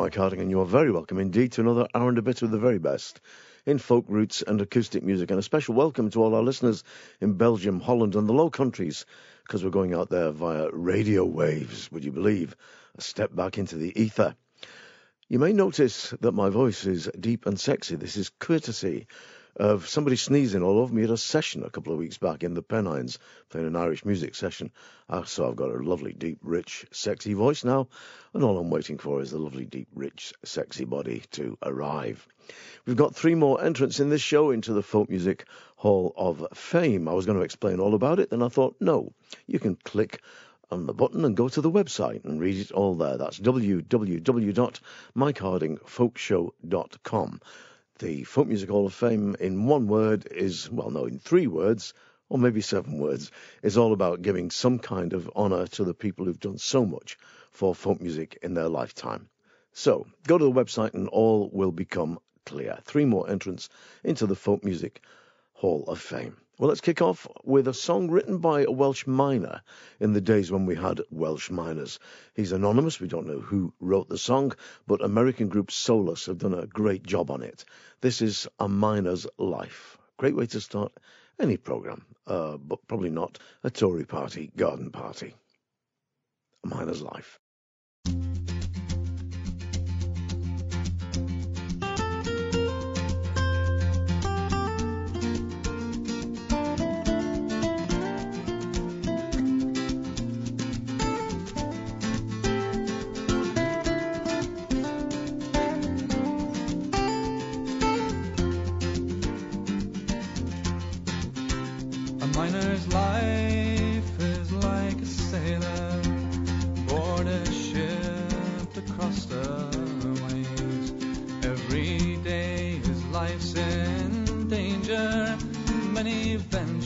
Mike Harding, and you are very welcome indeed to another hour and a bit of the very best in folk roots and acoustic music. And a special welcome to all our listeners in Belgium, Holland, and the Low Countries, because we're going out there via radio waves, would you believe? A step back into the ether. You may notice that my voice is deep and sexy. This is courtesy of somebody sneezing all over me at a session a couple of weeks back in the Pennines, playing an Irish music session. Uh, so I've got a lovely, deep, rich, sexy voice now, and all I'm waiting for is the lovely, deep, rich, sexy body to arrive. We've got three more entrants in this show into the Folk Music Hall of Fame. I was going to explain all about it, then I thought, no, you can click on the button and go to the website and read it all there. That's www.mikehardingfolkshow.com. The Folk Music Hall of Fame, in one word, is, well, no, in three words, or maybe seven words, is all about giving some kind of honour to the people who've done so much for folk music in their lifetime. So, go to the website and all will become clear. Three more entrants into the Folk Music Hall of Fame. Well, let's kick off with a song written by a Welsh miner in the days when we had Welsh miners. He's anonymous, we don't know who wrote the song, but American group Solas have done a great job on it. This is A Miner's Life. Great way to start any program, uh, but probably not a Tory party, garden party. A Miner's Life.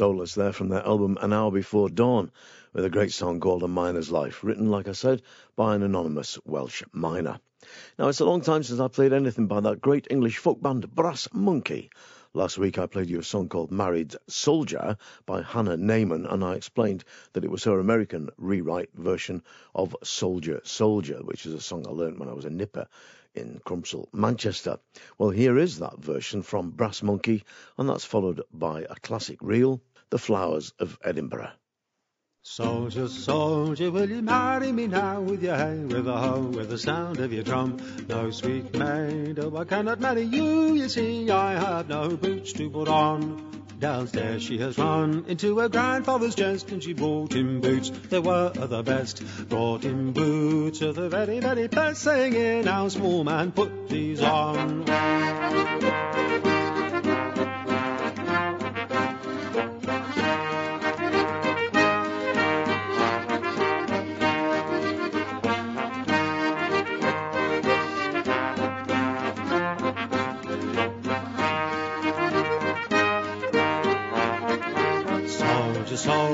Solas there from their album An Hour Before Dawn with a great song called A Miner's Life, written, like I said, by an anonymous Welsh miner. Now, it's a long time since I played anything by that great English folk band Brass Monkey. Last week I played you a song called Married Soldier by Hannah Neyman, and I explained that it was her American rewrite version of Soldier Soldier, which is a song I learned when I was a nipper in Crumpsall, Manchester. Well, here is that version from Brass Monkey, and that's followed by a classic reel, The Flowers of Edinburgh. Soldier, soldier, will you marry me now with your hay, with a hoe, with the sound of your drum? No, sweet maid, oh, I cannot marry you, you see, I have no boots to put on. Downstairs she has run into her grandfather's chest and she brought him boots. They were the best. Brought him boots of the very, very best, saying, Now, small man, put these on.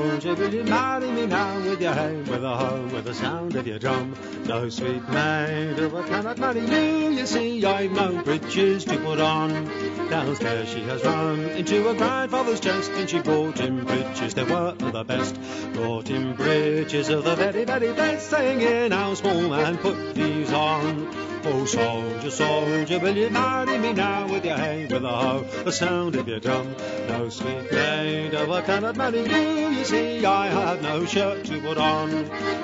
Will you marry me now with your hay, with a hoe, with the sound of your drum? No, sweet maid, I cannot marry you, you see, I've no breeches to put on. Downstairs she has run into her grandfather's chest, and she brought him breeches, that were the best. Brought him breeches of the very, very best, saying, here now, small man, put these on. Oh, soldier, soldier, will you marry me now with your hay, with a hoe, the sound of your drum? No, sweet maid, oh, I cannot marry you, you see, I have no shirt to put on.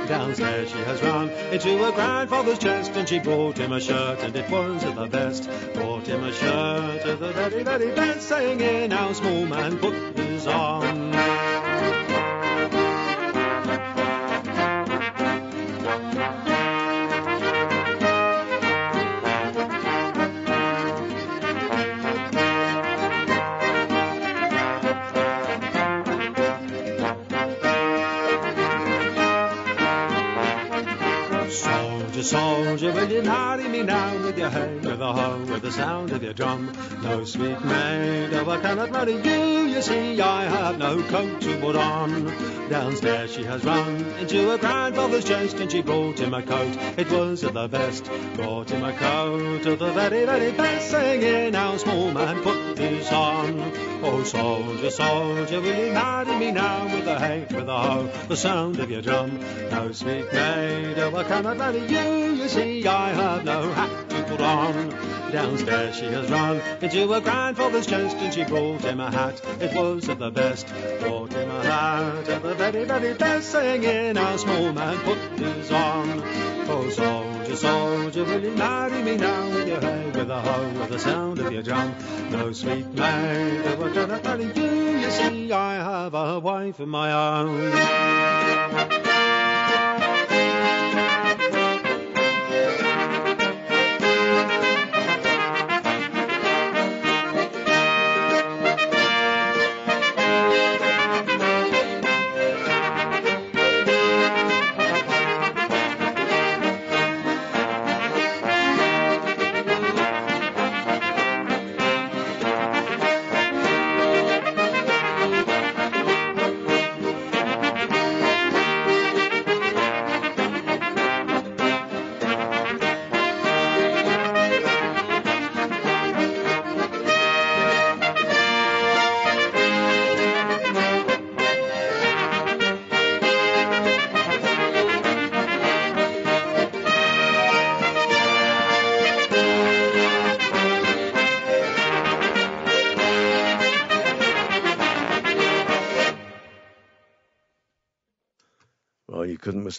Downstairs she has run into her grandfather's chest, and she brought him a shirt, and it was of the best. Brought him a shirt of the very, very best, saying, here now, small man, put this on. Marry me now with your hay, with a hoe, with the sound of your drum? No, sweet maid, oh, I cannot marry you, you see, I have no coat to put on. Downstairs she has run into her grandfather's chest, and she brought him a coat, it was of the best. Brought him a coat of the very, very best, saying, now, small man, put this on. Oh, soldier, soldier, will you marry me now with the hay, with the hoe, the sound of your drum? No, sweet maid, oh, I cannot marry you, you see, I have no hat on. Downstairs she has run into her grandfather's chest, and she brought him a hat. It was of the best. Brought him a hat of the very, very best, saying, "Our small man, put his on." Oh, soldier, soldier, will you marry me now with your hay, with a hoe, with the sound of your drum? No sweet maid, I ever gonna marry you? You see, I have a wife of my own.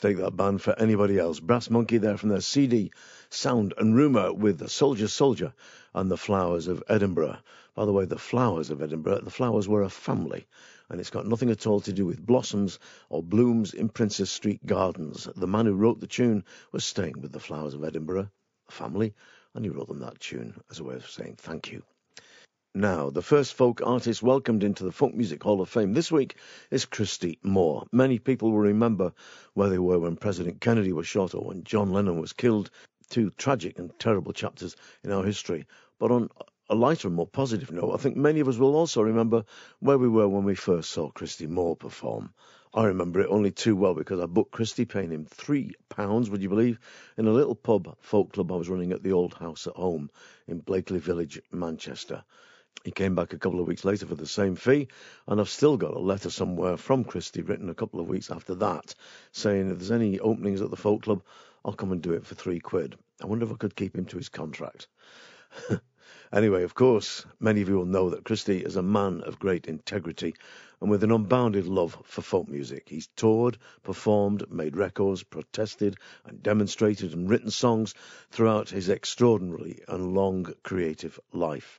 Mistake that band for anybody else. Brass Monkey there from their CD Sound and Rumour with the Soldier Soldier and the Flowers of Edinburgh. By the way, the Flowers of Edinburgh, the flowers were a family, and it's got nothing at all to do with blossoms or blooms in Princes Street Gardens. The man who wrote the tune was staying with the Flowers of Edinburgh, a family, and he wrote them that tune as a way of saying thank you. Now, the first folk artist welcomed into the Folk Music Hall of Fame this week is Christy Moore. Many people will remember where they were when President Kennedy was shot or when John Lennon was killed. Two tragic and terrible chapters in our history. But on a lighter and more positive note, I think many of us will also remember where we were when we first saw Christy Moore perform. I remember it only too well because I booked Christy, paying him three pounds, would you believe, in a little pub folk club I was running at the old house at home in Blackley Village, Manchester. He came back a couple of weeks later for the same fee, and I've still got a letter somewhere from Christy written a couple of weeks after that saying if there's any openings at the folk club, I'll come and do it for three quid. I wonder if I could keep him to his contract. Anyway, of course, many of you will know that Christy is a man of great integrity and with an unbounded love for folk music. He's toured, performed, made records, protested and demonstrated and written songs throughout his extraordinary and long creative life.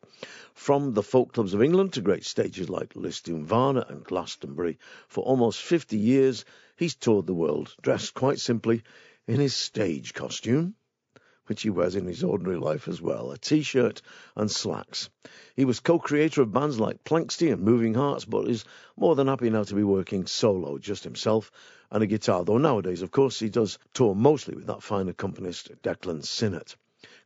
From the folk clubs of England to great stages like Lisdoonvarna and Glastonbury, for almost 50 years he's toured the world, dressed quite simply in his stage costume which he wears in his ordinary life as well, a t-shirt and slacks. He was co-creator of bands like Planxty and Moving Hearts, but is more than happy now to be working solo, just himself and a guitar, though nowadays, of course, he does tour mostly with that fine accompanist Declan Sinnott.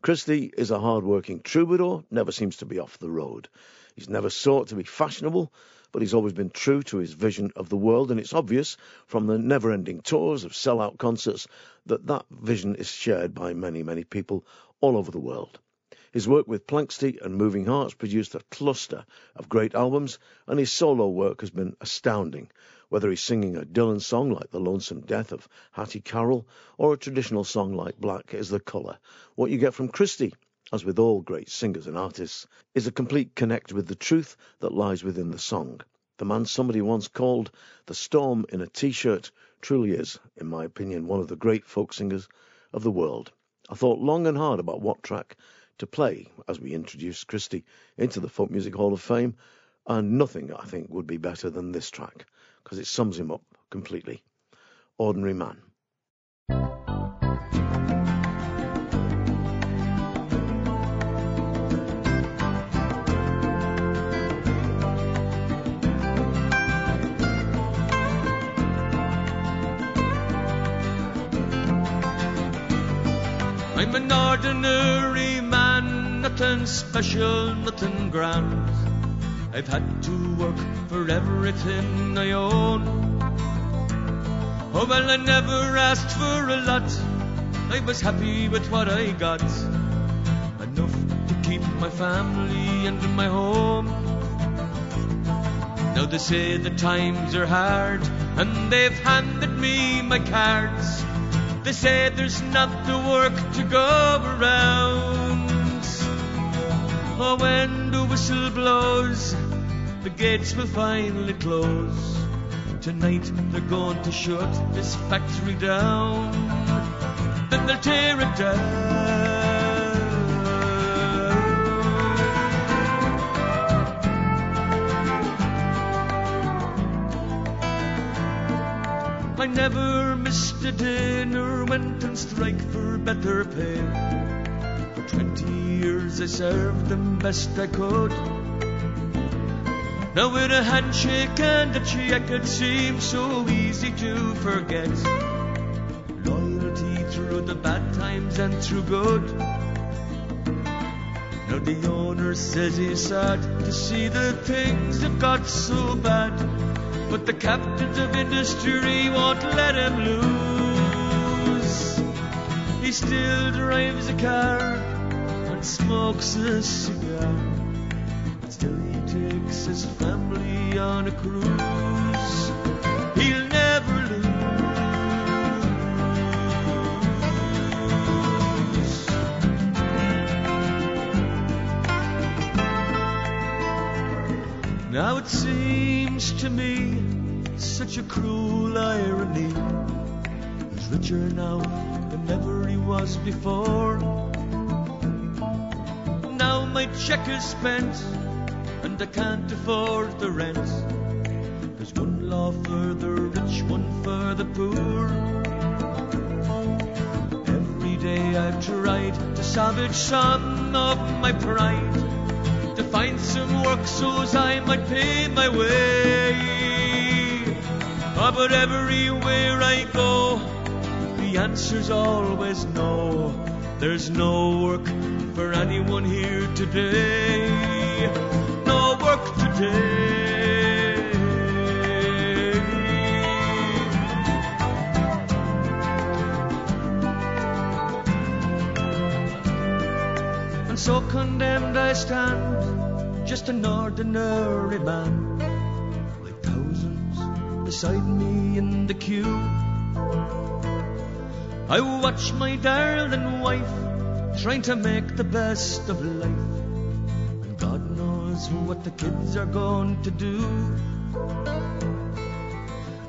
Christy is a hard-working troubadour, never seems to be off the road. He's never sought to be fashionable, but he's always been true to his vision of the world, and it's obvious from the never ending tours of sell-out concerts that that vision is shared by many, many people all over the world. His work with Planxty and Moving Hearts produced a cluster of great albums, and his solo work has been astounding, whether he's singing a Dylan song like The Lonesome Death of Hattie Carroll or a traditional song like Black is the Colour. What you get from Christy as with all great singers and artists, is a complete connect with the truth that lies within the song. The man somebody once called the storm in a t-shirt truly is, in my opinion, one of the great folk singers of the world. I thought long and hard about what track to play as we introduced Christy into the Folk Music Hall of Fame, and nothing, I think, would be better than this track, because it sums him up completely. Ordinary Man. I'm an ordinary man, nothing special, nothing grand. I've had to work for everything I own. Oh, well, I never asked for a lot. I was happy with what I got. Enough to keep my family and my home. Now they say the times are hard, and they've handed me my cards. They say there's not the work to go around. Oh, when the whistle blows, the gates will finally close. Tonight they're going to shut this factory down. Then they'll tear it down. Never missed a dinner, went on strike for better pay. For twenty years I served them best I could. Now with a handshake and a check it seems so easy to forget. Loyalty through the bad times and through good. Now the owner says he's sad to see the things have got so bad. But the captains of industry won't let him lose. He still drives a car and smokes a cigar. And still he takes his family on a cruise. Now it seems to me such a cruel irony. He's richer now than ever he was before. Now my check is spent and I can't afford the rent. There's one law for the rich, one for the poor. Every day I've tried to salvage some of my pride find some work so as I might pay my way. Oh, but everywhere I go, the answer's always no. There's no work for anyone here today. No work today. So condemned I stand, just an ordinary man, with thousands beside me in the queue. I watch my darling wife trying to make the best of life. And God knows what the kids are going to do.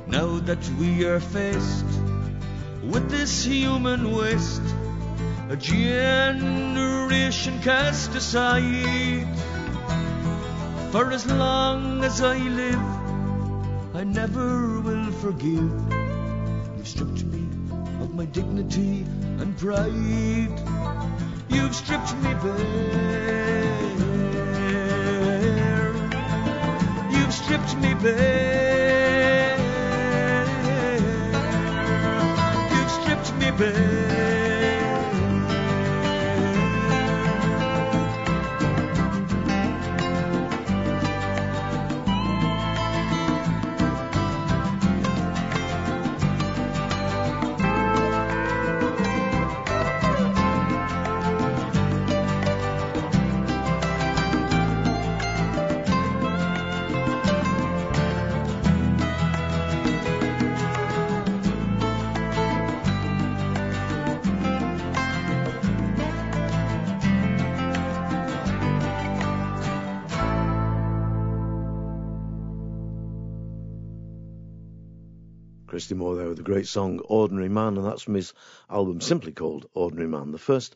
Now that we are faced with this human waste, a generation cast aside. For as long as I live, I never will forgive. You've stripped me of my dignity and pride. You've stripped me bare. You've stripped me bare. You've stripped me bare. Moore there with the great song Ordinary Man, and that's from his album simply called Ordinary Man, the first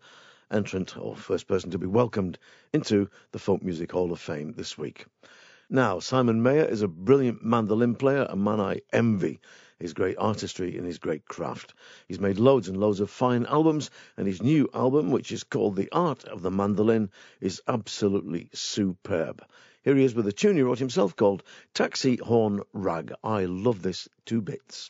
entrant or first person to be welcomed into the Folk Music Hall of Fame this week. Now, Simon Mayor is a brilliant mandolin player, a man I envy his great artistry and his great craft. He's made loads and loads of fine albums, and his new album, which is called The Art of the Mandolin, is absolutely superb. Here he is with a tune he wrote himself called Taxi Horn Rag. I love this two bits.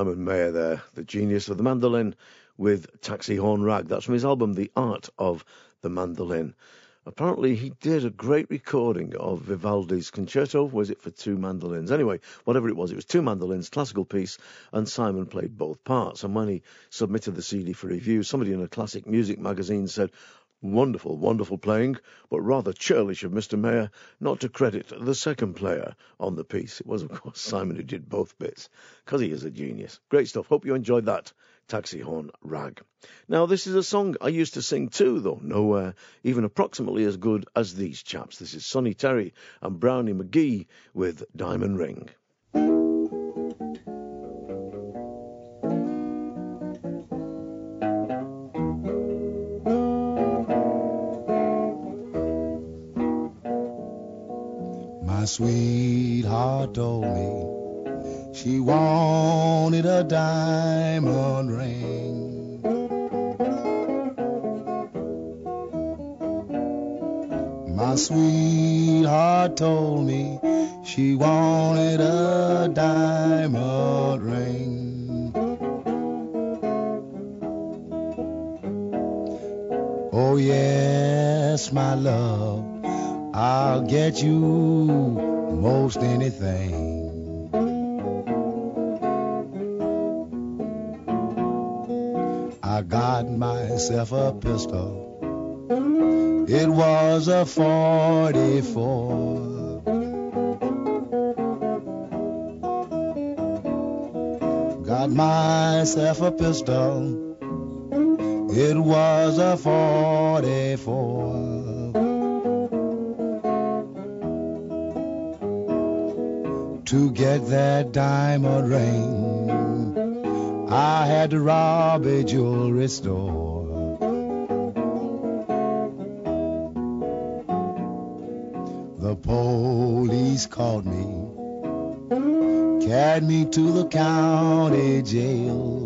Simon Mayor there, the genius of the mandolin with Taxi Horn Rag. That's from his album The Art of the Mandolin. Apparently, he did a great recording of Vivaldi's concerto. Was it for two mandolins? Anyway, whatever it was, it was two mandolins, classical piece, and Simon played both parts. And when he submitted the CD for review, somebody in a classic music magazine said, Wonderful, wonderful playing, but rather churlish of Mr. Mayor not to credit the second player on the piece. It was, of course, Simon who did both bits, because he is a genius. Great stuff. Hope you enjoyed that. Taxi Horn Rag. Now, this is a song I used to sing too, though nowhere even approximately as good as these chaps. This is Sonny Terry and Brownie McGhee with Diamond Ring. My sweetheart told me she wanted a diamond ring. My sweetheart told me she wanted a diamond ring. Oh, yes, my love, I'll get you most anything. I got myself a pistol. It was a 44. Got myself a pistol. It was a 44. To get that diamond ring I had to rob a jewelry store. The police caught me, carried me to the county jail.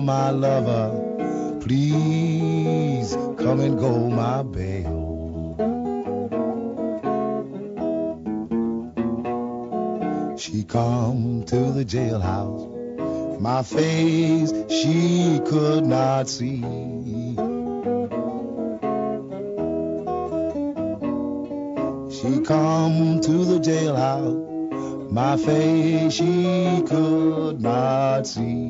My lover. Please come and go my bail. She come to the jailhouse. My face she could not see. She come to the jailhouse. My face she could not see.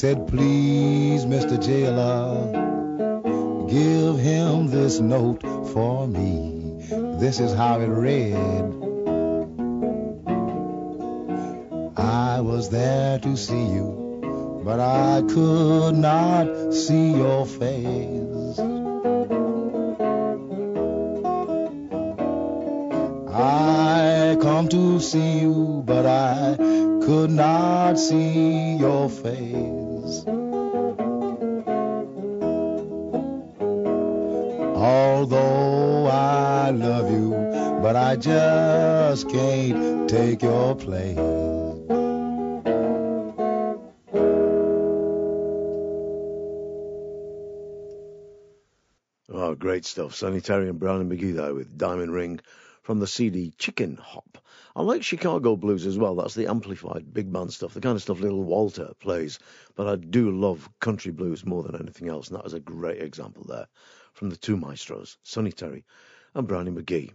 Said, Please, Mr. Jailer, give him this note for me. This is how it read. I was there to see you, but I could not see your face. I come to see you, but I could not see your face. Although I love you, but I just can't take your place. Oh, great stuff. Sonny Terry and Brownie McGhee there with Diamond Ring from the CD Chicken Hop. I like Chicago blues as well. That's the amplified big band stuff, the kind of stuff Little Walter plays. But I do love country blues more than anything else, and that was a great example there from the two maestros, Sonny Terry and Brownie McGhee.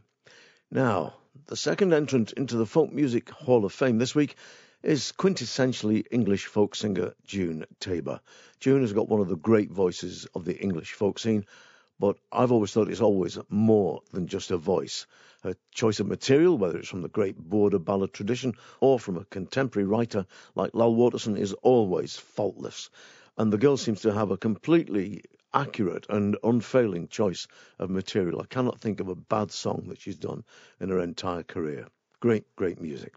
Now, the second entrant into the Folk Music Hall of Fame this week is quintessentially English folk singer June Tabor. June has got one of the great voices of the English folk scene, but I've always thought it's always more than just a voice. Her choice of material, whether it's from the great border ballad tradition or from a contemporary writer like Lal Waterson, is always faultless. And the girl seems to have a completely accurate and unfailing choice of material. I cannot think of a bad song that she's done in her entire career. Great, great music.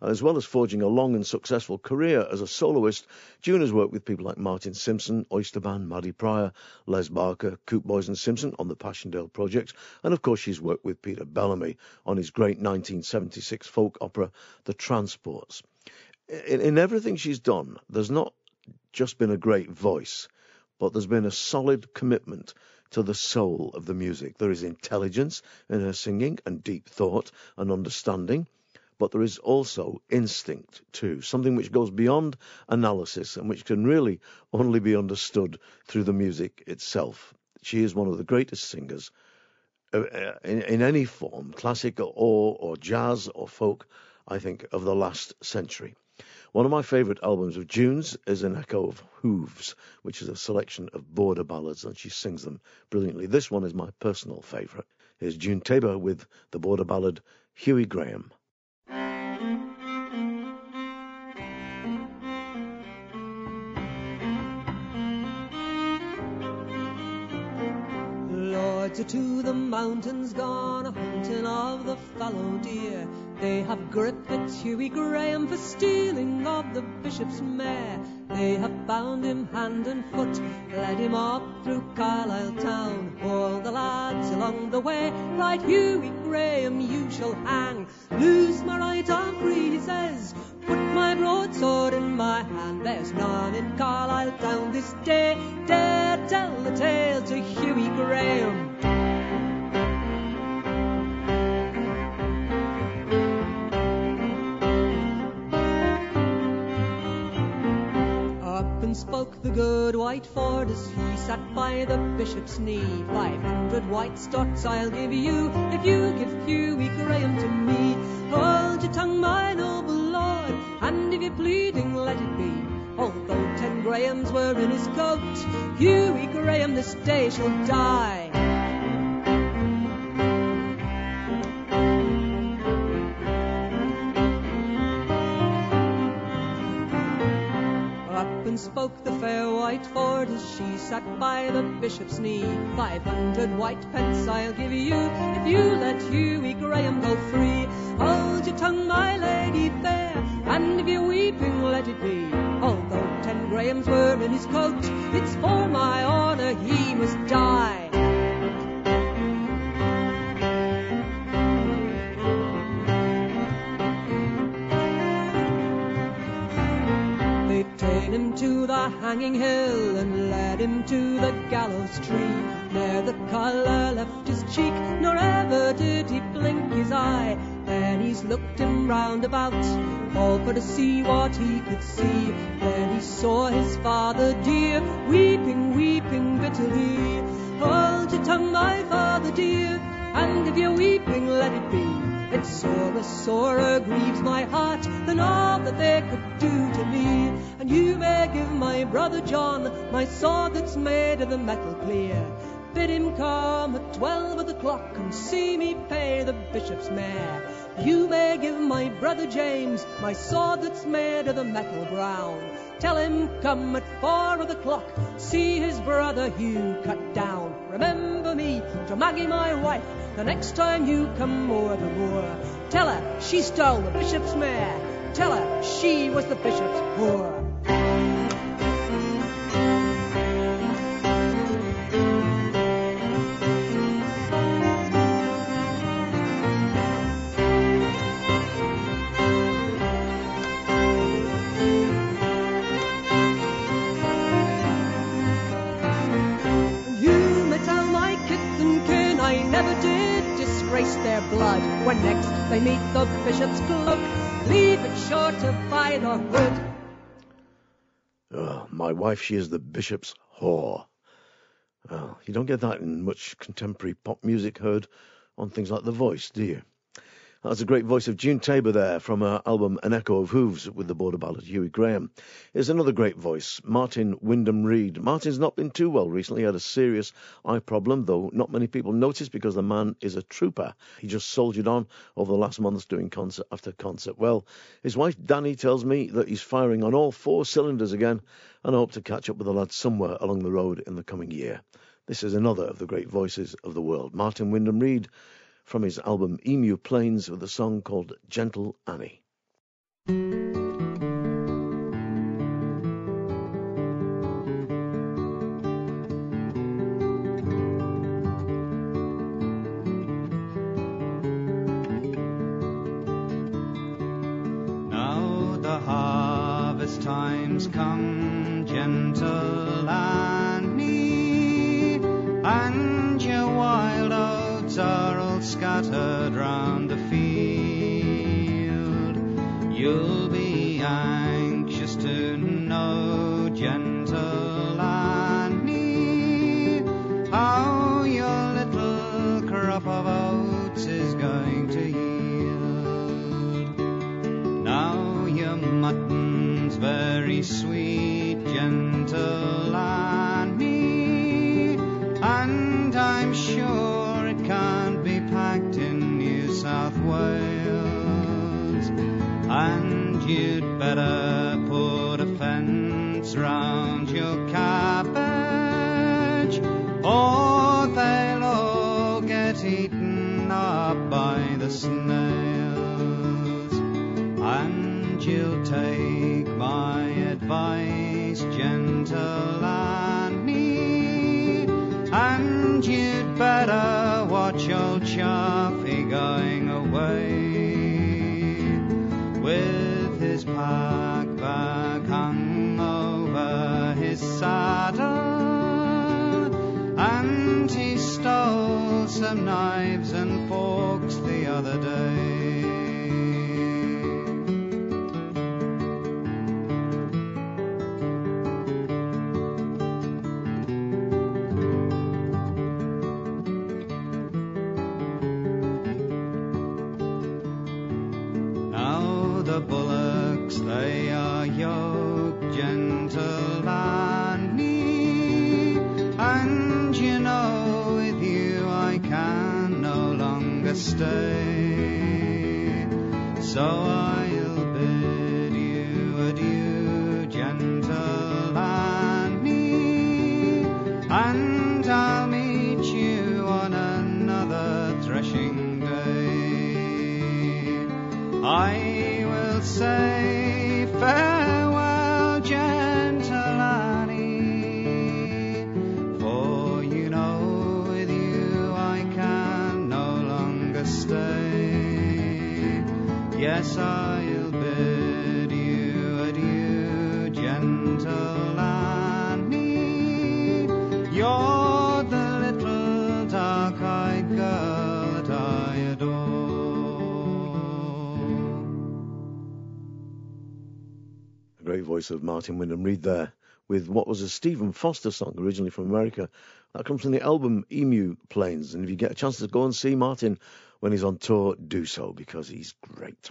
And As well as forging a long and successful career as a soloist, June has worked with people like Martin Simpson, Oyster Band, Maddy Prior, Les Barker, Coope Boyes and Simpson on the Passchendaele project, and of course she's worked with Peter Bellamy on his great 1976 folk opera, The Transports. In, in everything she's done, there's not just been a great voice, but there's been a solid commitment to the soul of the music. There is intelligence in her singing and deep thought and understanding, but there is also instinct too, something which goes beyond analysis and which can really only be understood through the music itself. She is one of the greatest singers uh, uh, in, in any form, classical or, or jazz or folk, I think, of the last century. One of my favourite albums of June's is An Echo of Hooves, which is a selection of border ballads, and she sings them brilliantly. This one is my personal favourite. Here's June Tabor with the border ballad Hughie Graeme. Lords are to the mountains gone, a hunting of the fallow deer. They have gripped at Hughie Graeme for stealing of the bishop's mare. They have bound him hand and foot, led him up through Carlisle town. All the lads along the way cried, Hughie Graeme, you shall hang. Loose my right arm free, he says. Put my broadsword in my hand. There's none in Carlisle town this day dare tell the tale to Hughie Graeme. Spoke the good white Ford as he sat by the bishop's knee. Five hundred white stots I'll give you if you give Hughie Graeme to me. Hold your tongue, my noble lord, and if you're pleading, let it be. Although ten Grahams were in his coat, Hughie Graeme this day shall die. As she sat by the bishop's knee. Five hundred white pence I'll give you if you let Hughie Graeme go free. Hold your tongue, my lady fair, and if you're weeping, let it be. Although ten Grahams were in his coat, it's for my honour he must die. To the hanging hill and led him to the gallows tree. There the colour left his cheek, nor ever did he blink his eye. Then he's looked him round about, all for to see what he could see. Then he saw his father dear, weeping, weeping bitterly. Hold your tongue, my father dear, and if you're weeping, let it be. It sorer, sorer grieves my heart than all that they could do to me. And you may give my brother John my sword that's made of the metal clear. Bid him come at twelve of the clock and see me pay the bishop's mare. You may give my brother James my sword that's made of the metal brown. Tell him come at four of the clock, see his brother Hugh cut down. Remember me to Maggie my wife, the next time you come o'er the moor. Tell her she stole the bishop's mare, tell her she was the bishop's whore. Their blood when next they meet the bishop's cloak. Leave it short of by the hood. Oh, my wife, she is the bishop's whore. Well, you don't get that in much contemporary pop music heard on things like The Voice, do you? That's a great voice of June Tabor there from her album An Echo of Hooves with the border ballad Hughie Graeme. Here's another great voice, Martyn Wyndham Read. Martyn's not been too well recently. He had a serious eye problem, though not many people noticed because the man is a trooper. He just soldiered on over the last months doing concert after concert. Well, his wife Danny tells me that he's firing on all four cylinders again and I hope to catch up with the lad somewhere along the road in the coming year. This is another of the great voices of the world, Martyn Wyndham Read from his album Emu Plains with a song called Gentle Annie. I will say farewell, gentle Annie, for you know with you I can no longer stay. Yes, I. of Martyn Wyndham Read there with what was a Stephen Foster song originally from America. That comes from the album Emu Plains. And if you get a chance to go and see Martyn when he's on tour, do so because he's great.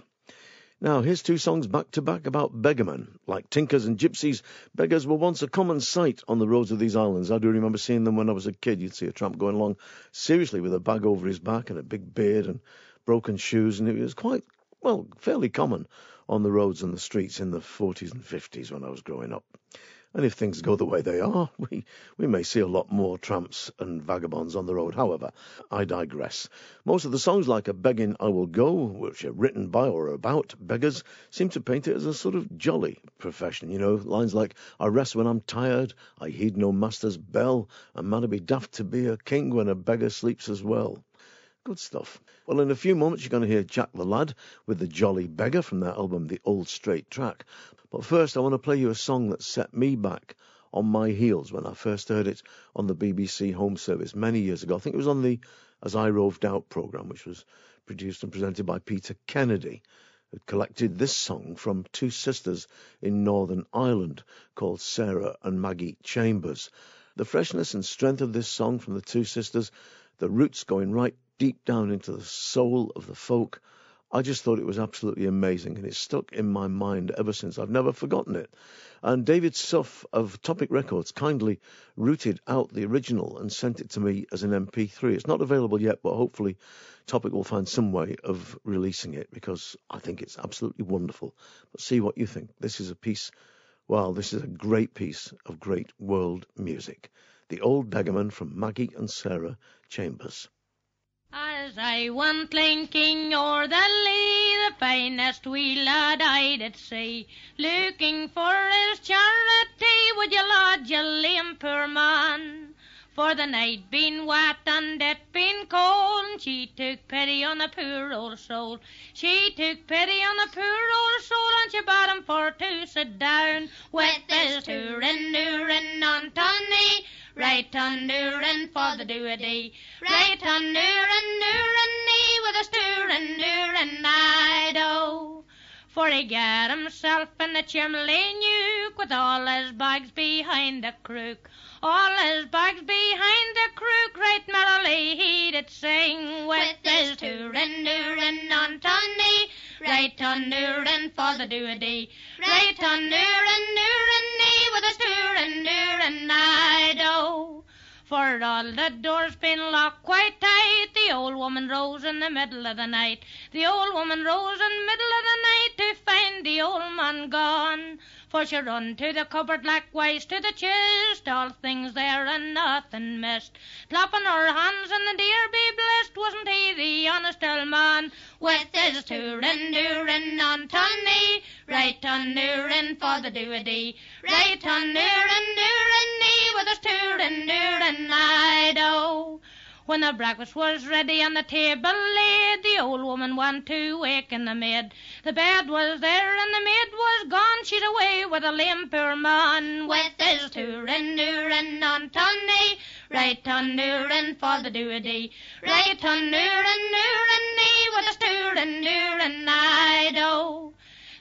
Now, here's two songs back to back about beggarmen. Like tinkers and gypsies, beggars were once a common sight on the roads of these islands. I do remember seeing them when I was a kid. You'd see a tramp going along seriously with a bag over his back and a big beard and broken shoes, and it was quite, well, fairly common on the roads and the streets in the 40s and 50s when I was growing up. And if things go the way they are, we, we may see a lot more tramps and vagabonds on the road. However, I digress. Most of the songs like A Begging I Will Go, which are written by or about beggars, seem to paint it as a sort of jolly profession. You know, lines like, I rest when I'm tired, I heed no master's bell, a man be daft to be a king when a beggar sleeps as well. Good stuff. Well, in a few moments, you're going to hear Jack the Lad with the Jolly Beggar from their album, The Old Straight Track. But first, I want to play you a song that set me back on my heels when I first heard it on the BBC Home Service many years ago. I think it was on the As I Roved Out programme, which was produced and presented by Peter Kennedy, who collected this song from two sisters in Northern Ireland called Sarah and Maggie Chambers. The freshness and strength of this song from the two sisters, the roots going right deep down into the soul of the folk. I just thought it was absolutely amazing, and it's stuck in my mind ever since. I've never forgotten it. And David Suff of Topic Records kindly rooted out the original and sent it to me as an MP3. It's not available yet, but hopefully Topic will find some way of releasing it because I think it's absolutely wonderful. But see what you think. This is a piece, well, this is a great piece of great world music. The Old Beggarman from Maggie and Sarah Chambers. I I went linking o'er the lea, the finest wee lad I did see, looking for his charity, would you lodge a lame poor man? For the night been wet and it been cold, and she took pity on the poor old soul. She took pity on the poor old soul, and she bade him for to sit down with his tourin' on Tony. Right on tourin' for the do a dee. Right tourin' tourin' with his tourin' tourin' I do. For he got himself in the chimney nuke with all his bags behind the crook. All his bags behind the crook, right merrily he did sing with his tourin' tourin' on Tony. Right on tourin' for the do a dee. Right on tourin' knee with his tourin' tourin' I do. For all the doors been locked quite tight, the old woman rose in the middle of the night. The old woman rose in the middle of the night the old man gone. For she run to the cupboard likewise to the chest, all things there and nothing missed. Clapping her hands and the dear be blessed, wasn't he the honest old man? With his tourin' tourin' on Tony, right on tourin' for the do. Right on tourin' tourin' knee with his tourin' tourin' I do. When the breakfast was ready and the table laid, the old woman went to waken the maid. The bed was there and the maid was gone. She's away with a lame poor man with his tourin' tourin' on Tony. Right on tourin' for the do a dee. Right on tourin' knee with his tourin' tourin' I do.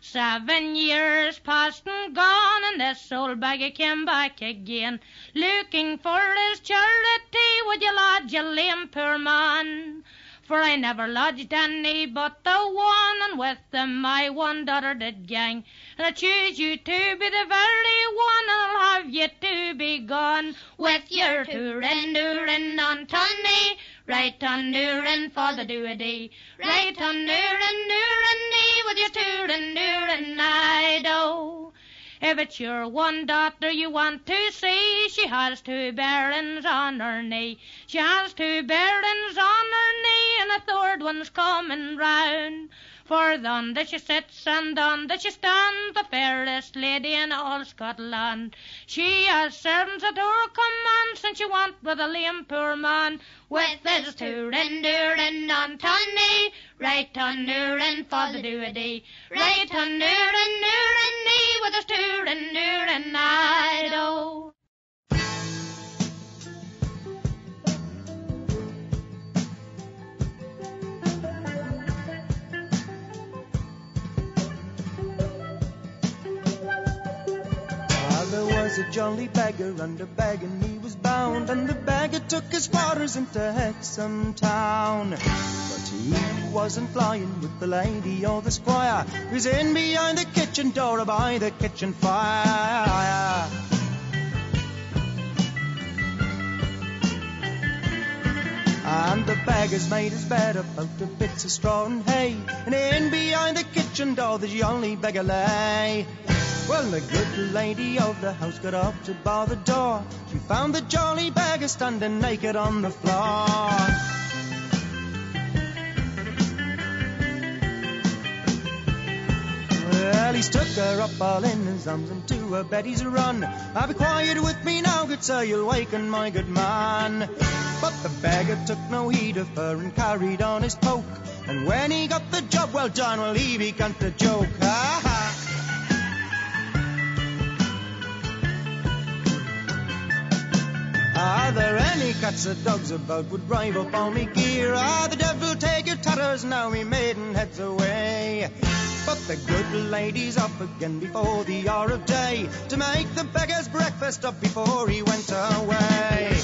Seven years past and gone, and this old beggar came back again, looking for his charity. Would you lodge a lame poor man? For I never lodged any but the one, and with them my one daughter did gang. And I choose you to be the very one, and I'll have you to be gone with your tourin' tourin' on Tony. Right on tourin' for the doody. Right on tourin' tourin' with your tourin' tourin' I do. If it's your one daughter you want to see, she has two bairns on her knee. She has two bairns on her knee, and a third one's coming round. For on that she sits and on that she stands, the fairest lady in all Scotland. She has servants at her command, since she want with a lame poor man. With his tourin' tourin' on Tony, right on tourin' for the dee. Right on tourin' tourin' knee with his tourin' tourin' I do. There was a jolly beggar under bag and he was bound and the beggar took his quarters into Hexham town but he wasn't flying with the lady or the squire he was in behind the kitchen door or by the kitchen fire And the beggar's made his bed up out of bits of straw and hay. And in behind the kitchen door, the jolly beggar lay. Well, the good lady of the house got up to bar the door. She found the jolly beggar standing naked on the floor. Well, he took her up all in his arms and to her bed he's run. I'll be quiet with me now, good sir, you'll waken my good man. But the beggar took no heed of her and carried on his poke. And when he got the job well done, well, he began to joke. Ha there any cats or dogs about would drive up all me gear? Ah, the devil take your tatters now, me maiden heads away. But the good lady's up again before the hour of day to make the beggar's breakfast up before he went away.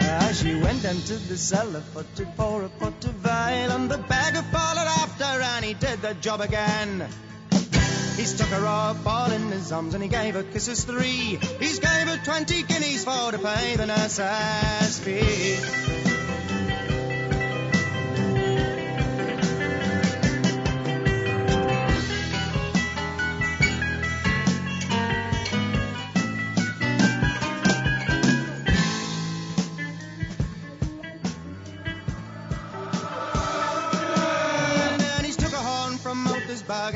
As she went into the cellar for to pour a pot of ale, and the beggar followed after, and he did the job again. He took her up all in his arms and he gave her kisses three. He's gave her twenty guineas for to pay the nurse's fee.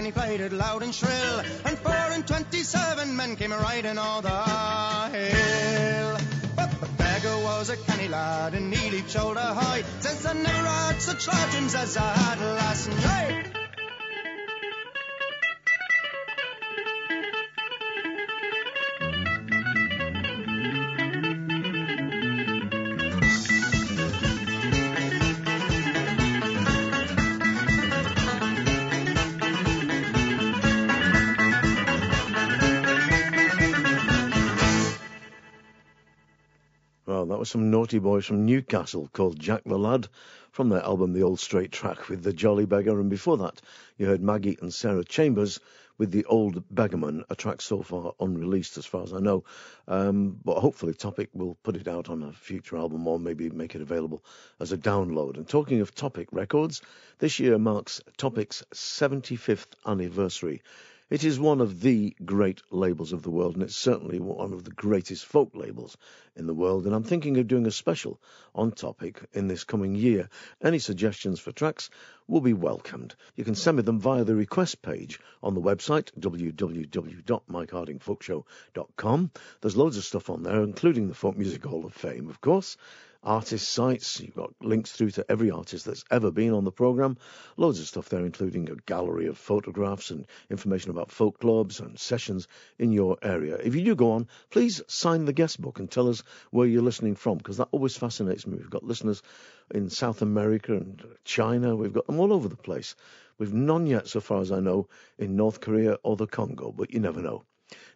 And he played it loud and shrill. And four and twenty-seven men came riding all the hill. But the beggar was a canny lad and he leaped shoulder high. I never had such lodgings as I had last night. Was some naughty boys from Newcastle called Jack the Lad from their album The Old Straight Track with the Jolly Beggar. And before that, you heard Maggie and Sarah Chambers with The Old Beggarman, a track so far unreleased as far as I know. Um, but hopefully Topic will put it out on a future album or maybe make it available as a download. And talking of Topic Records, this year marks Topic's 75th anniversary. It is one of the great labels of the world, and it's certainly one of the greatest folk labels in the world. And I'm thinking of doing a special on Topic in this coming year. Any suggestions for tracks will be welcomed. You can send me them via the request page on the website www.mikehardingfolkshow.com. There's loads of stuff on there, including the Folk Music Hall of Fame, of course artist sites. You've got links through to every artist that's ever been on the program. Loads of stuff there, including a gallery of photographs and information about folk clubs and sessions in your area. If you do go on, please sign the guest book and tell us where you're listening from, because that always fascinates me. We've got listeners in South America and China. We've got them all over the place. We've none yet, so far as I know, in North Korea or the Congo, but you never know.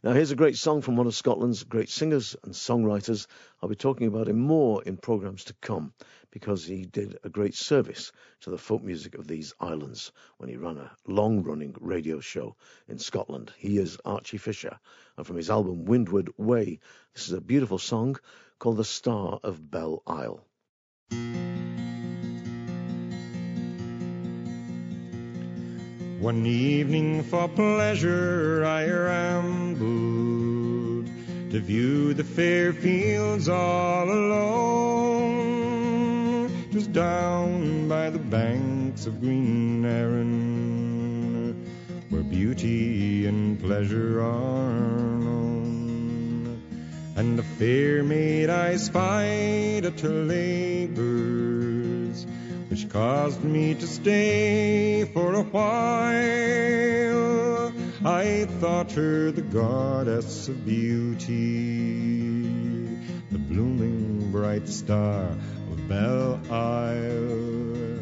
Now, here's a great song from one of Scotland's great singers and songwriters. I'll be talking about him more in programmes to come because he did a great service to the folk music of these islands when he ran a long running radio show in Scotland. He is Archie Fisher, and from his album Windward Way, this is a beautiful song called The Star of Belle Isle. One evening for pleasure I rambled to view the fair fields all alone. Just down by the banks of Green Erin, where beauty and pleasure are known. And a fair maid I spied at her labours which caused me to stay for a while. I thought her the goddess of beauty, the blooming bright star of Belle Isle.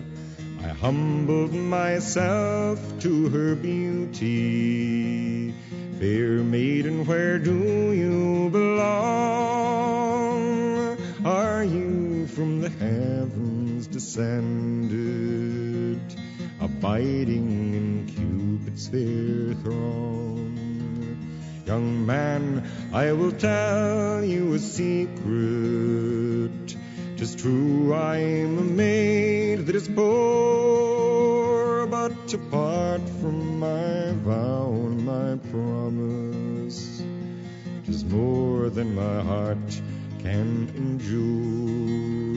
I humbled myself to her beauty. Fair maiden, where do you belong? Are you from the heavens descended, abiding in Cupid's fair throne? Young man, I will tell you a secret. Tis true I'm a maid that is poor, but to part from my vow and my promise, tis more than my heart can endure.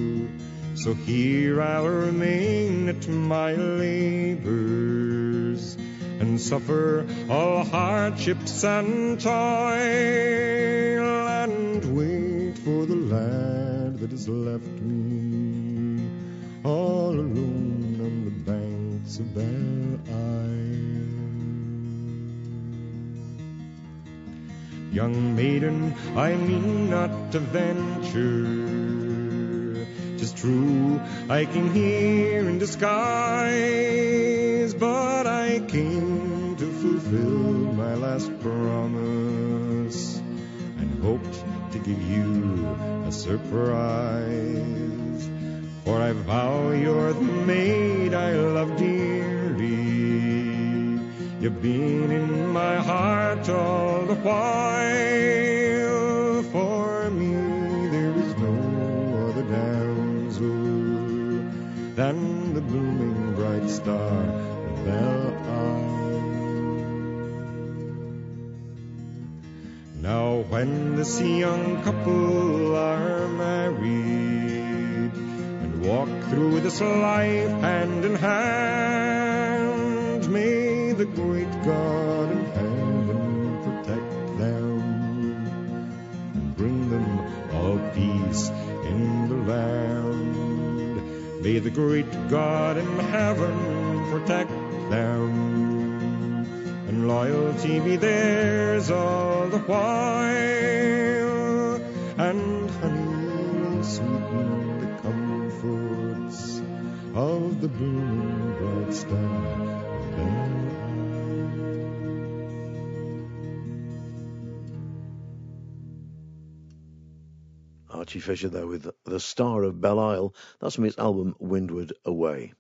So here I'll remain at my labors and suffer all hardships and toil and wait for the lad that has left me all alone on the banks of Belle Isle. Young maiden, I mean not to venture. Tis true, I came here in disguise, but I came to fulfill my last promise and hoped to give you a surprise. For I vow you're the maid I love dearly. You've been in my heart all the while. Than the blooming bright star of Belle Now, when this young couple are married and walk through this life hand in hand, may the great God in heaven protect them and bring them all peace in the land. May the great God in heaven protect them. And loyalty be theirs all the while. And honey sweeten the comforts of the blooming bright star Archie Fisher there with The Star of Belle Isle. That's from his album Windward Away.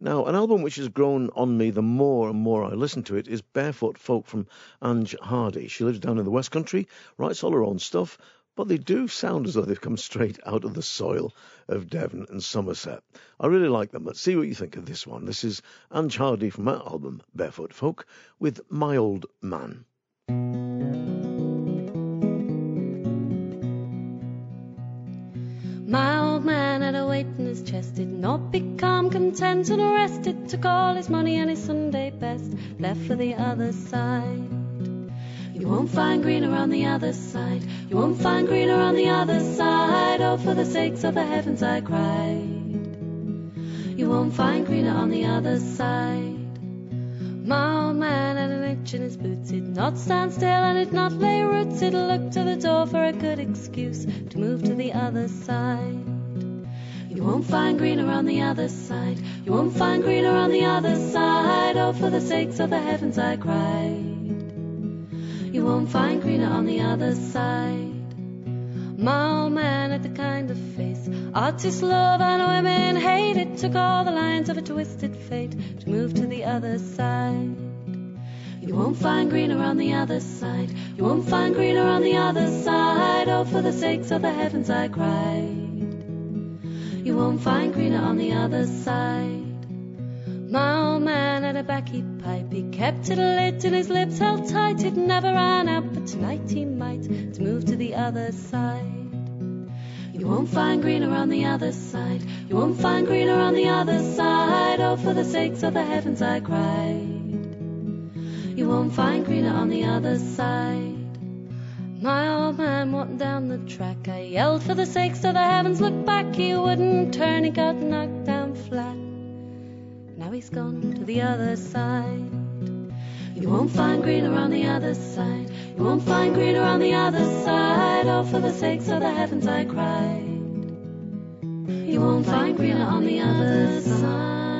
Now, an album which has grown on me the more and more I listen to it is Barefoot Folk from Ange Hardy. She lives down in the West Country, writes all her own stuff, but they do sound as though they've come straight out of the soil of Devon and Somerset. I really like them. Let's see what you think of this one. This is Ange Hardy from her album Barefoot Folk with My Old Man. Weight in his chest, did not become content and arrested. Took all his money and his Sunday best, left for the other side. You won't find greener on the other side. You won't find greener on the other side. Oh, for the sakes of the heavens, I cried. You won't find greener on the other side. My old man had an itch in his boots. He'd not stand still and he'd not lay roots. He'd look to the door for a good excuse to move to the other side. You won't find greener on the other side. You won't find greener on the other side. Oh, for the sakes of the heavens, I cried. You won't find greener on the other side. My old man had the kind of face artists love and women hate. It took all the lines of a twisted fate to move to the other side. You won't find greener on the other side. You won't find greener on the other side. Oh, for the sakes of the heavens, I cried. You won't find greener on the other side. My old man had a baccy pipe. He kept it lit and his lips held tight. It never ran out, but tonight he might to move to the other side. You won't find greener on the other side. You won't find greener on the other side. Oh, for the sakes of the heavens, I cried. You won't find greener on the other side. My old man walking down the track. I yelled for the sakes of the heavens, look back. He wouldn't turn, he got knocked down flat. Now he's gone to the other side. You won't find greener on the other side. You won't find greener on the other side. Oh, for the sakes of the heavens, I cried. You won't find greener on the other side.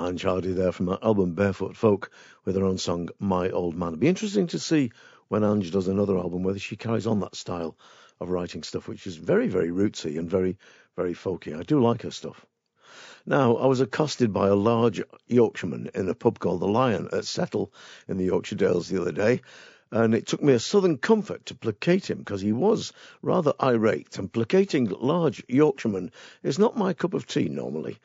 Ange Hardy there from her album Barefoot Folk with her own song My Old Man. It'd be interesting to see when Ange does another album whether she carries on that style of writing stuff, which is very, very rootsy and very, very folky. I do like her stuff. Now, I was accosted by a large Yorkshireman in a pub called the Lion at Settle in the Yorkshire Dales the other day, and it took me a southern comfort to placate him because he was rather irate, and placating large Yorkshiremen is not my cup of tea normally.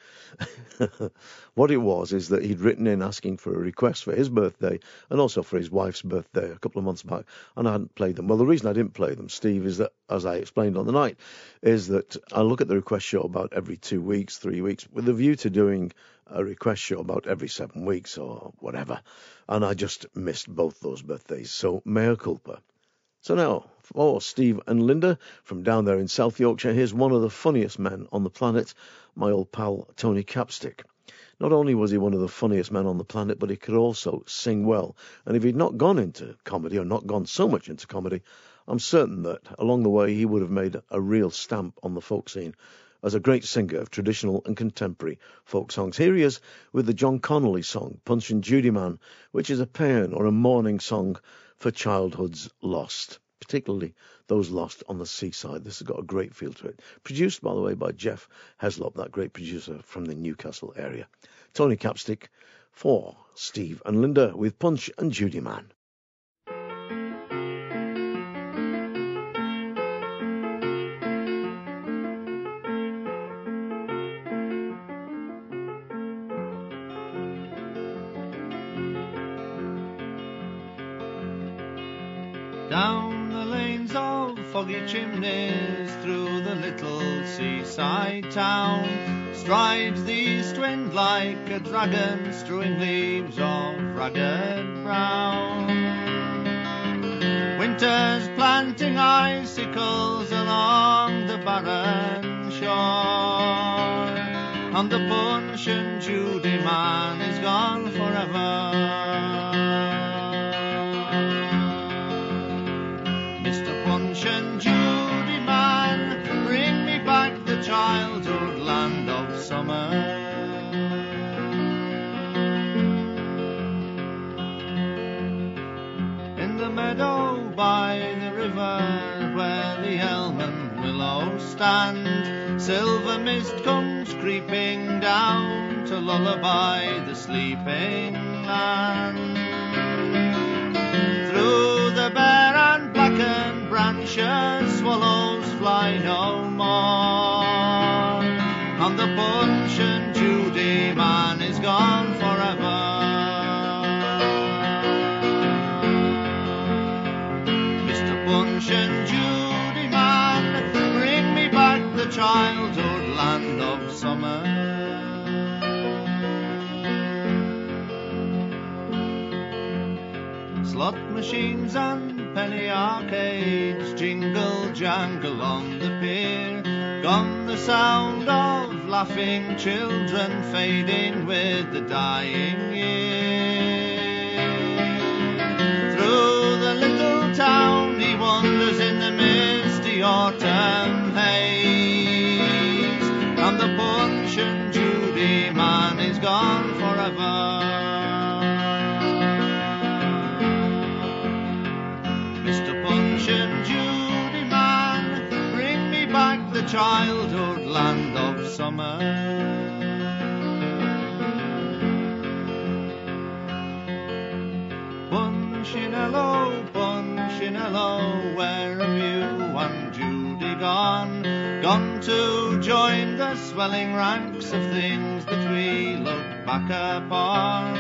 what it was is that he'd written in asking for a request for his birthday and also for his wife's birthday a couple of months back, and I hadn't played them. Well, the reason I didn't play them, Steve, is that, as I explained on the night, is that I look at the request show about every two weeks, three weeks, with a view to doing a request show about every seven weeks or whatever. And I just missed both those birthdays. So, mea culpa. So now, for Steve and Linda from down there in South Yorkshire, here's one of the funniest men on the planet, my old pal Tony Capstick. Not only was he one of the funniest men on the planet, but he could also sing well. And if he'd not gone into comedy, or not gone so much into comedy, I'm certain that along the way he would have made a real stamp on the folk scene as a great singer of traditional and contemporary folk songs. Here he is with the John Conolly song, Punch and Judy Man, which is a paean or a mourning song for childhood's lost, particularly those lost on the seaside. This has got a great feel to it. Produced, by the way, by Jeff Heslop, that great producer from the Newcastle area. Tony Capstick for Steve and Linda with Punch and Judy Man. Strides the east wind like a dragon strewing leaves of ragged brown. Winter's planting icicles along the barren shore, and the Punch and Judy man is gone forever. Stand, silver mist comes creeping down to lullaby the sleeping land. Through the bare and blackened branches, swallows fly no more. The childhood land of summer. Slot machines and penny arcades jingle jangle on the pier. Gone the sound of laughing children fading with the dying year. Through the little town he wanders in the misty autumn haze. And the Punch and Judy man is gone forever. Mr. Punch and Judy man, bring me back the childhood land of summer. Punchinello, Punchinello, where have you and Judy gone? Gone to join the swelling ranks of things that we look back upon.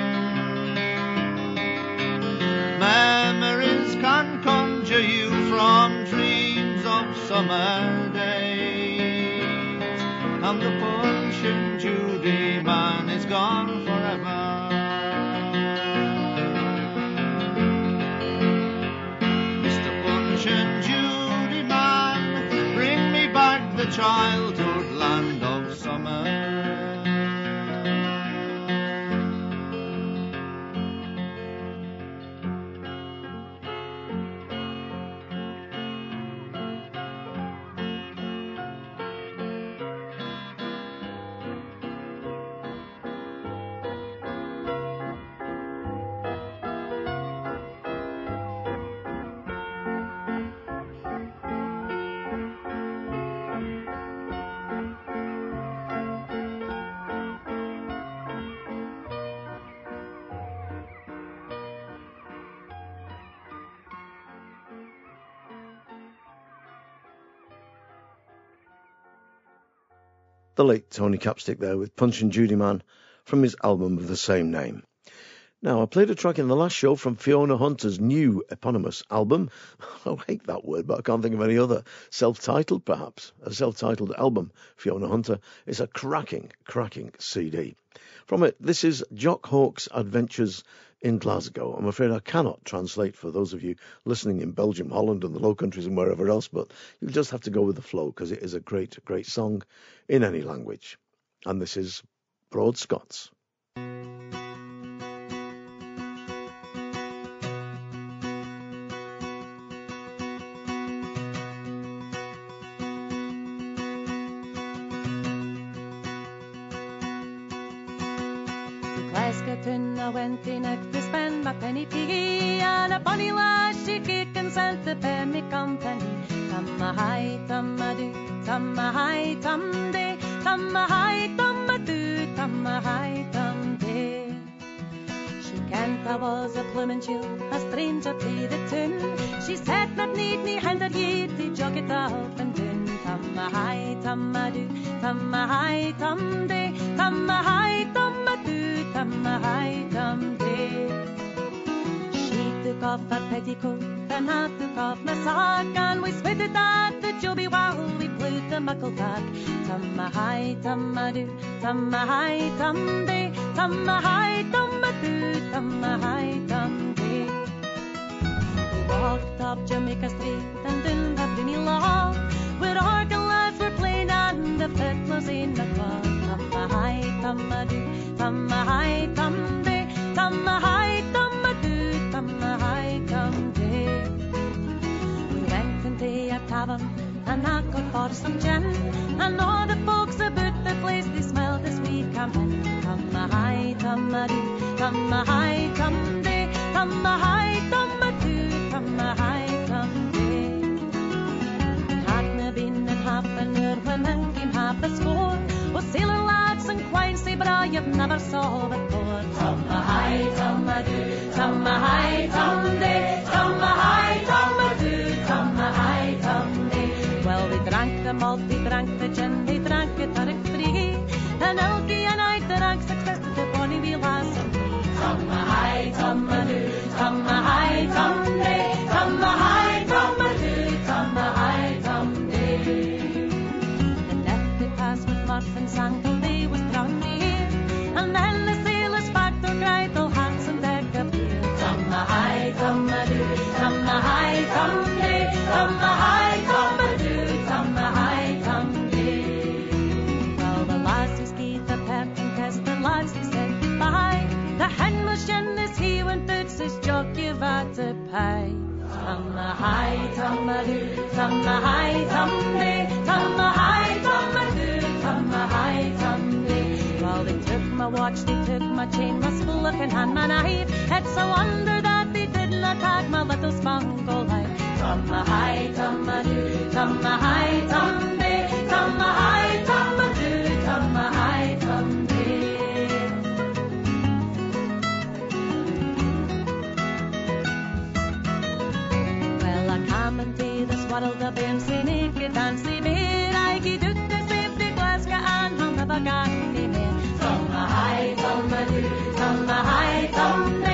Memories can conjure you from dreams of summer days. And the Punch and Judy man is gone forever. Back The late Tony Capstick there with Punch and Judy Man from his album of the same name. Now, I played a track in the last show from Fiona Hunter's new eponymous album. I hate that word, but I can't think of any other. Self titled, perhaps. A self titled album, Fiona Hunter. is a cracking, cracking CD. From it, this is Jock Hawk's Adventures in Glasgow. I'm afraid I cannot translate for those of you listening in Belgium, Holland, and the Low Countries and wherever else, but you'll just have to go with the flow because it is a great, great song in any language. And this is Broad Scots. Hi, tamma do, tamma hi, tam de. She took off her petticoat and hat took off my sock, and we spitted at the jubby while we played the day, tumma hi, tumma do, tumma hi, tum day. We walked up Jamaica Street and in the Penny Law, lads were Come a high into a in came half a score. Oh, sailor lads and quine say, but I have never saw before. Tumma hi, tumma do, tumma hi, tum day, tumma hi, tumma do, tumma hi, tum day. Well, they drank the malt, they drank the gin, they drank it at free. And Elkie and I drank success to the bonny wee lass and me. Tumma hi, tumma do, tumma hi, tum day, tumma hi, tumma passed with muffins and till they was drowned near. And then the sailors backed or cried, all hands and deck appear. Tumma hi, tumma do, tumma hi, tum day, tumma hi, tumma do, tumma hi, tum day. Well, the lassies gave the pep and kissed the lads, they said goodbye. The hen was as he went out, says Jock, you've had to pay. Tumma hi, tumma do, tumma hi, tum day, tumma hi, tumma do, tumma hi, tum day. Well, they took my watch, they took my chain, my split and hand, my knife. It's a wonder that they did not tag my little spangle life. Tumma hi, tumma do, tumma hi, tum day, tumma hi, tumma do, tumma hi, tum day. Well, I come into the swaddled up naked and see never get any more. Tumma hi,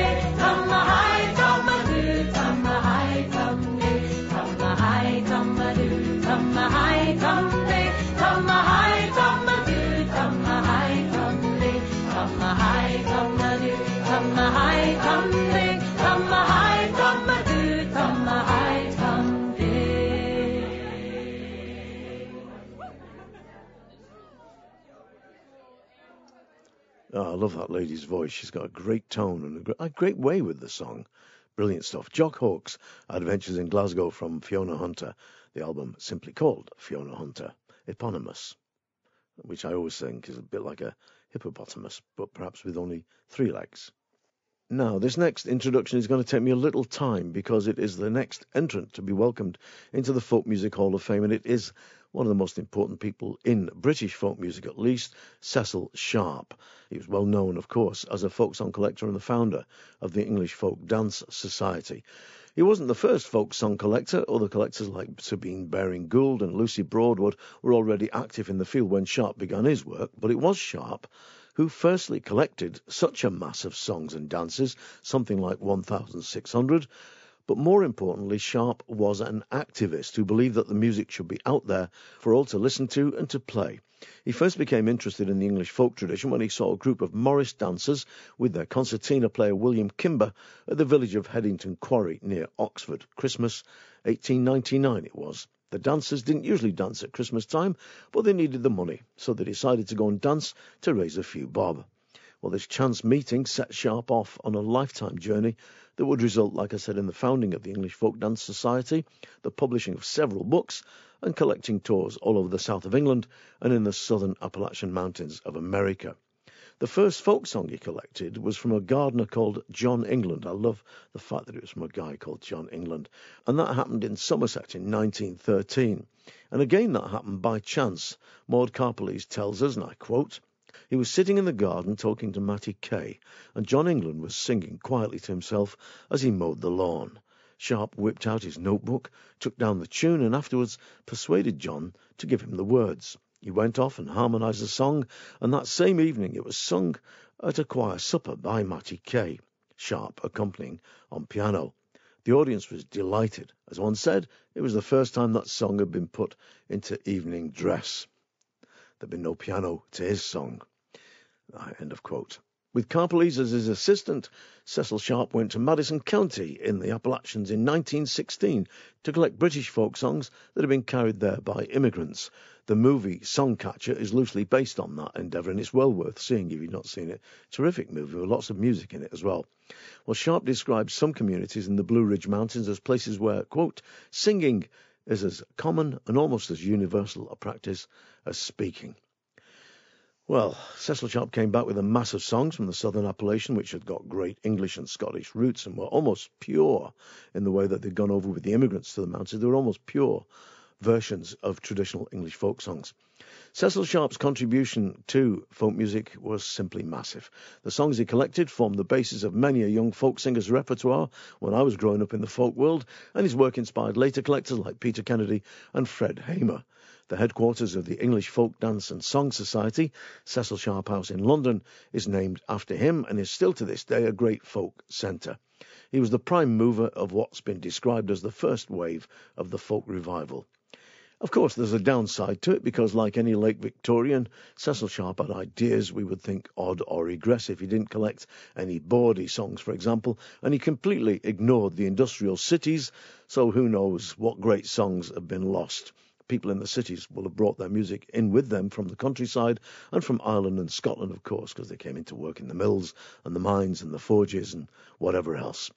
Oh, I love that lady's voice. She's got a great tone and a great way with the song. Brilliant stuff. Jock Hawkes, Adventures in Glasgow from Fiona Hunter. The album simply called Fiona Hunter, eponymous, which I always think is a bit like a hippopotamus, but perhaps with only three legs. Now, this next introduction is going to take me a little time because it is the next entrant to be welcomed into the Folk Music Hall of Fame, and it is one of the most important people in British folk music, at least, Cecil Sharp. He was well known, of course, as a folk song collector and the founder of the English Folk Dance Society. He wasn't the first folk song collector. Other collectors like Sabine Baring Gould and Lucy Broadwood were already active in the field when Sharp began his work, but it was Sharp who firstly collected such a mass of songs and dances, something like 1,600. But more importantly, Sharp was an activist who believed that the music should be out there for all to listen to and to play. He first became interested in the English folk tradition when he saw a group of Morris dancers with their concertina player William Kimber at the village of Headington Quarry near Oxford. Christmas 1899 it was. The dancers didn't usually dance at Christmas time, but they needed the money, so they decided to go and dance to raise a few bob. Well, this chance meeting set Sharp off on a lifetime journey that would result, like I said, in the founding of the English Folk Dance Society, the publishing of several books, and collecting tours all over the south of England and in the southern Appalachian Mountains of America. The first folk song he collected was from a gardener called John England. I love the fact that it was from a guy called John England. And that happened in Somerset in 1913. And again, that happened by chance. Maud Karpeles tells us, and I quote, he was sitting in the garden talking to Matty Kay, and John England was singing quietly to himself as he mowed the lawn. Sharp whipped out his notebook, took down the tune, and afterwards persuaded John to give him the words. He went off and harmonised the song, and that same evening it was sung at a choir supper by Matty Kay, Sharp accompanying on piano. The audience was delighted. As one said, it was the first time that song had been put into evening dress. There'd been no piano to his song. End of quote. With Karpeles as his assistant, Cecil Sharp went to Madison County in the Appalachians in 1916 to collect British folk songs that had been carried there by immigrants. The movie Songcatcher is loosely based on that endeavour, and it's well worth seeing if you've not seen it. Terrific movie with lots of music in it as well. Well, Sharp describes some communities in the Blue Ridge Mountains as places where, quote, singing is as common and almost as universal a practice as speaking. Well, Cecil Sharp came back with a mass of songs from the Southern Appalachian, which had got great English and Scottish roots and were almost pure in the way that they'd gone over with the immigrants to the mountains. They were almost pure versions of traditional English folk songs. Cecil Sharp's contribution to folk music was simply massive. The songs he collected formed the basis of many a young folk singer's repertoire when I was growing up in the folk world, and his work inspired later collectors like Peter Kennedy and Fred Hamer. The headquarters of the English Folk Dance and Song Society, Cecil Sharp House in London, is named after him and is still to this day a great folk centre. He was the prime mover of what's been described as the first wave of the folk revival. Of course, there's a downside to it because, like any late Victorian, Cecil Sharp had ideas we would think odd or regressive. He didn't collect any bawdy songs, for example, and he completely ignored the industrial cities, so who knows what great songs have been lost people in the cities will have brought their music in with them from the countryside and from Ireland and Scotland, of course, because they came in to work in the mills and the mines and the forges and whatever else.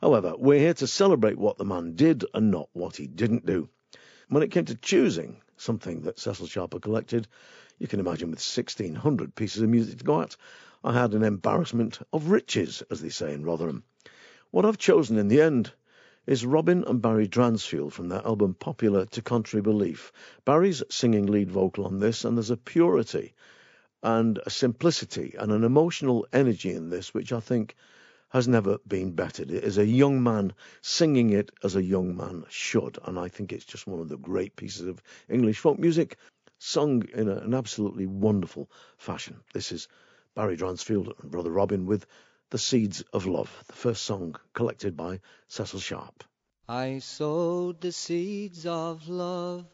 However, we're here to celebrate what the man did and not what he didn't do. When it came to choosing something that Cecil Sharp collected, you can imagine with 1,600 pieces of music to go at, I had an embarrassment of riches, as they say in Rotherham. What I've chosen in the end is Robin and Barry Dransfield from their album Popular to Contrary Belief. Barry's singing lead vocal on this, and there's a purity and a simplicity and an emotional energy in this which I think has never been bettered. It is a young man singing it as a young man should, and I think it's just one of the great pieces of English folk music sung in an absolutely wonderful fashion. This is Barry Dransfield and Brother Robin with the Seeds of Love, the first song collected by Cecil Sharp. I sowed the seeds of love,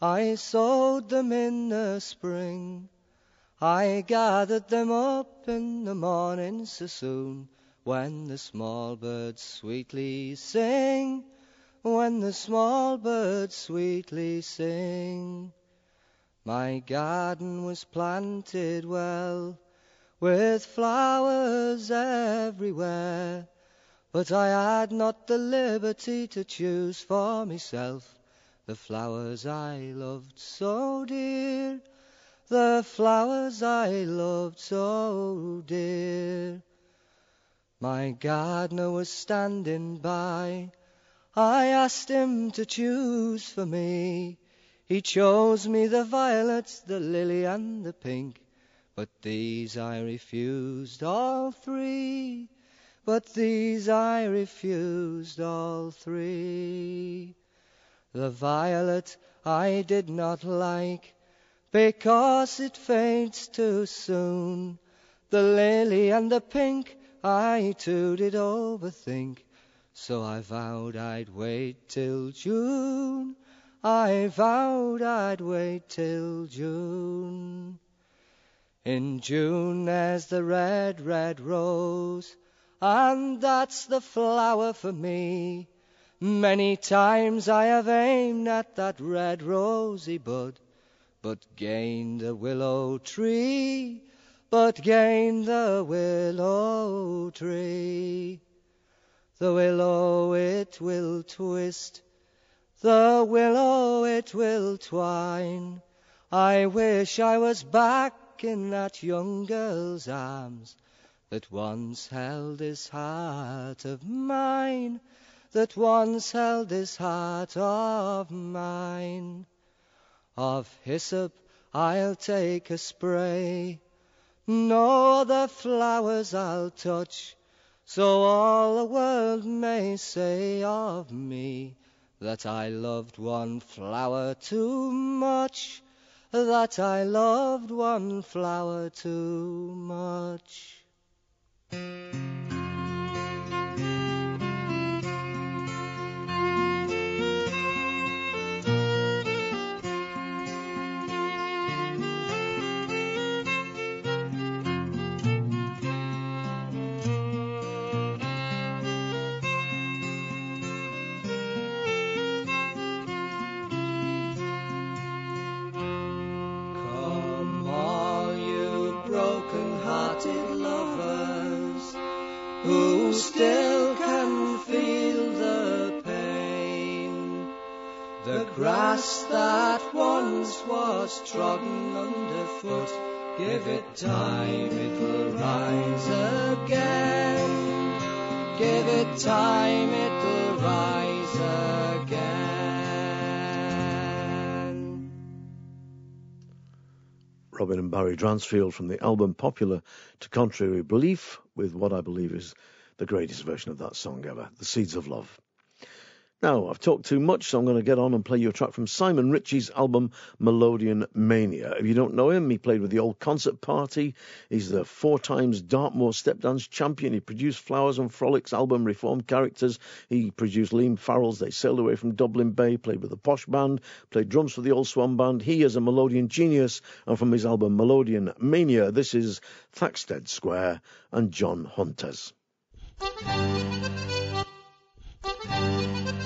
I sowed them in the spring. I gathered them up in the morning so soon, when the small birds sweetly sing, when the small birds sweetly sing. My garden was planted well with flowers everywhere. But I had not the liberty to choose for myself the flowers I loved so dear, the flowers I loved so dear. My gardener was standing by. I asked him to choose for me. He chose me the violets, the lily, and the pink. But these I refused all three, but these I refused all three. The violet I did not like, because it fades too soon. The lily and the pink I too did overthink, so I vowed I'd wait till June. I vowed I'd wait till June. In June there's the red, red rose, and that's the flower for me. Many times I have aimed at that red rosy bud, but gained the willow tree, but gained the willow tree. The willow it will twist, the willow it will twine. I wish I was back in that young girl's arms that once held this heart of mine, that once held this heart of mine. Of hyssop I'll take a spray, no other flowers I'll touch, so all the world may say of me that I loved one flower too much that I loved one flower too much. Was trodden underfoot, give it time, it'll rise again. Give it time, it'll rise again. Robin and Barry Dransfield from the album Popular to Contrary Belief with what I believe is the greatest version of that song ever, The Seeds of Love. Now, I've talked too much, so I'm going to get on and play you a track from Simon Ritchie's album Melodion Mania. If you don't know him, he played with the Old Concert Party. He's the four times Dartmoor step dance champion. He produced Flowers and Frolics album Reformed Characters. He produced Liam Farrell's They Sailed Away from Dublin Bay, played with the Posh Band, played drums for the Old Swan Band. He is a Melodian genius, and from his album Melodion Mania, this is Thaxted Square and John Hunters.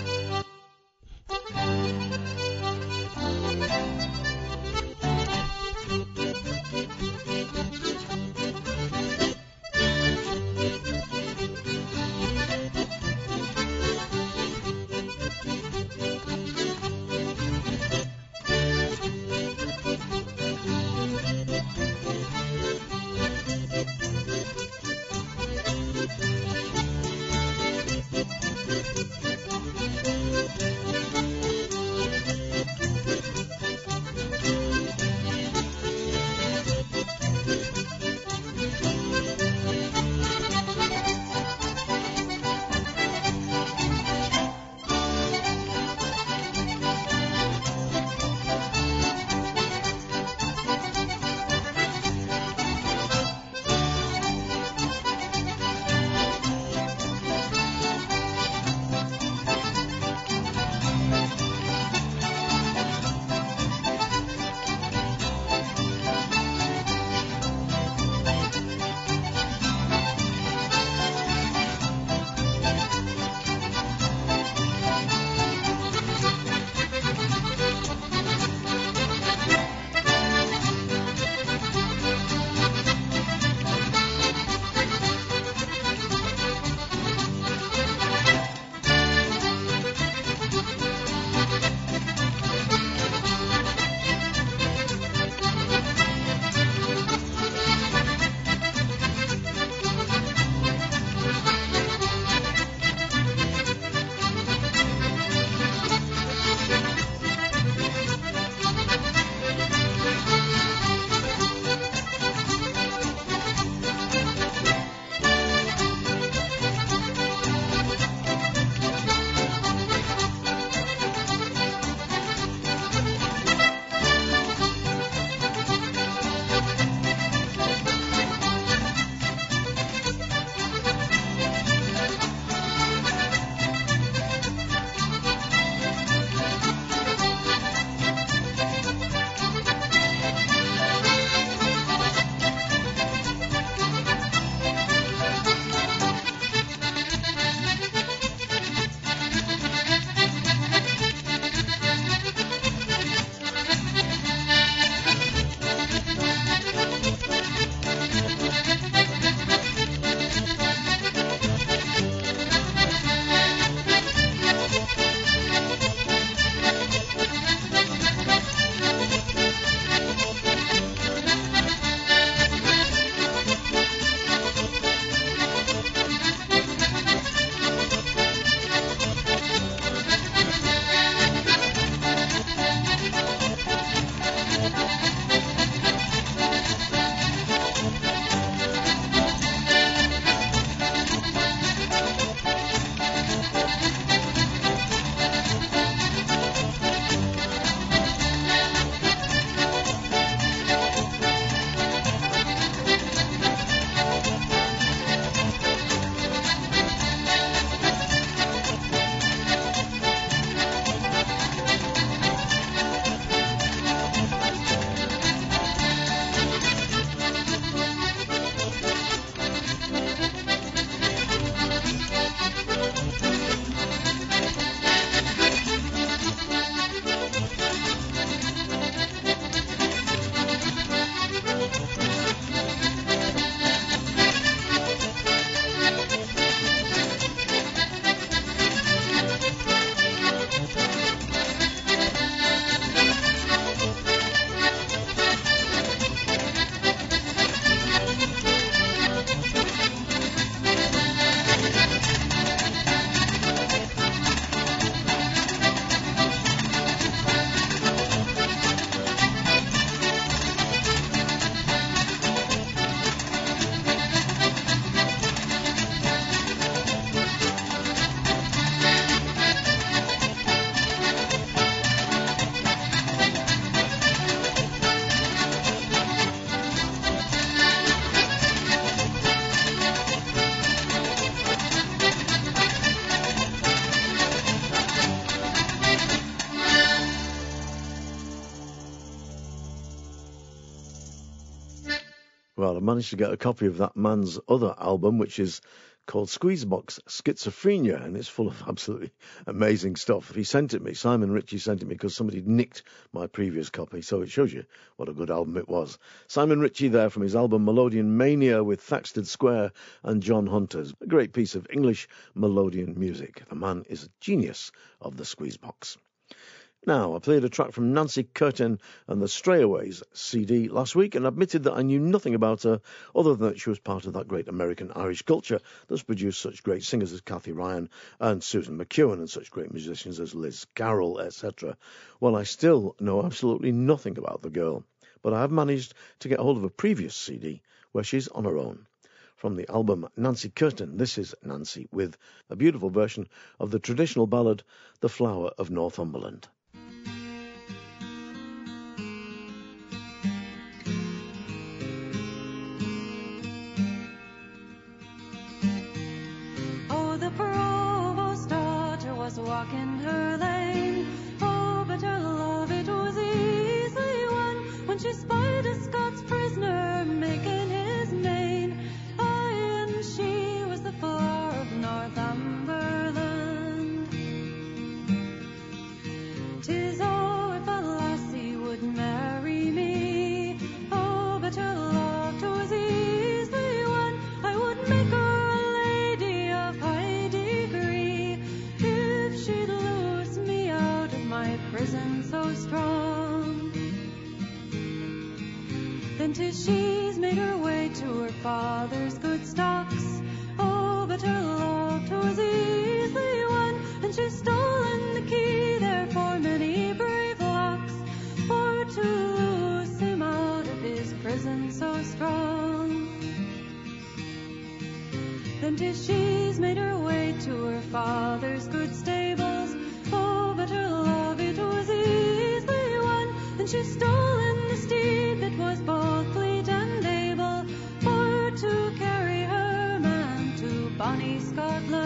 managed to get a copy of that man's other album, which is called Squeezebox Schizophrenia, and it's full of absolutely amazing stuff. He sent it me, Simon Ritchie sent it me because somebody nicked my previous copy, so it shows you what a good album it was. Simon Ritchie there from his album Melodion Mania with Thaxted Square and John Hunters. A great piece of English melodeon music. The man is a genius of the Squeezebox. Now, I played a track from Nancy Curtin and the Strayaways CD last week and admitted that I knew nothing about her other than that she was part of that great American Irish culture that's produced such great singers as Cathie Ryan and Susan McKeown and such great musicians as Liz Carroll, etc. Well, I still know absolutely nothing about the girl, but I have managed to get hold of a previous CD where she's on her own. From the album Nancy Curtin, this is Nancy with a beautiful version of the traditional ballad The Flower of Northumberland. Walking her She's made her way to her father's good stocks. Oh, but her love was easily won, and she's stolen the key there for many brave locks, for to loose him out of his prison so strong. Then 'tis she's made her way to her father's good stables. Oh, but her love it was easily won, and she's stolen the steed that was bonny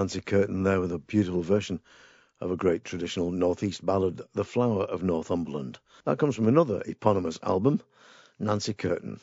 Nancy Curtin there with a beautiful version of a great traditional Northeast ballad, The Flower of Northumberland. That comes from another eponymous album, Nancy Curtin.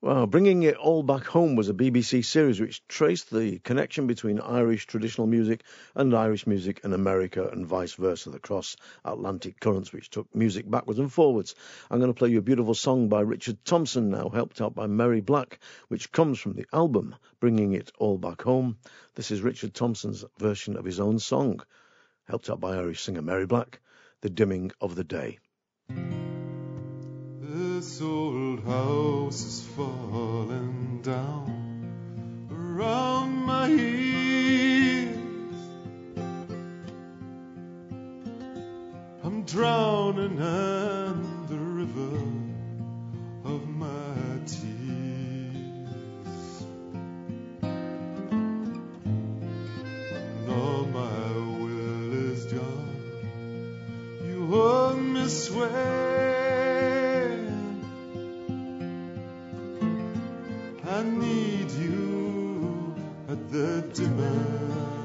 Well, Bringing It All Back Home was a BBC series which traced the connection between Irish traditional music and Irish music in America and vice versa, the cross Atlantic currents which took music backwards and forwards. I'm going to play you a beautiful song by Richard Thompson, now helped out by Mary Black, which comes from the album Bringing It All Back Home. This is Richard Thompson's version of his own song, helped out by Irish singer Mary Black, The Dimming of the Day. This old house is falling down around my ears. I'm drowning in the river of my tears. And my will is gone. You hold me sway. I need you at the demand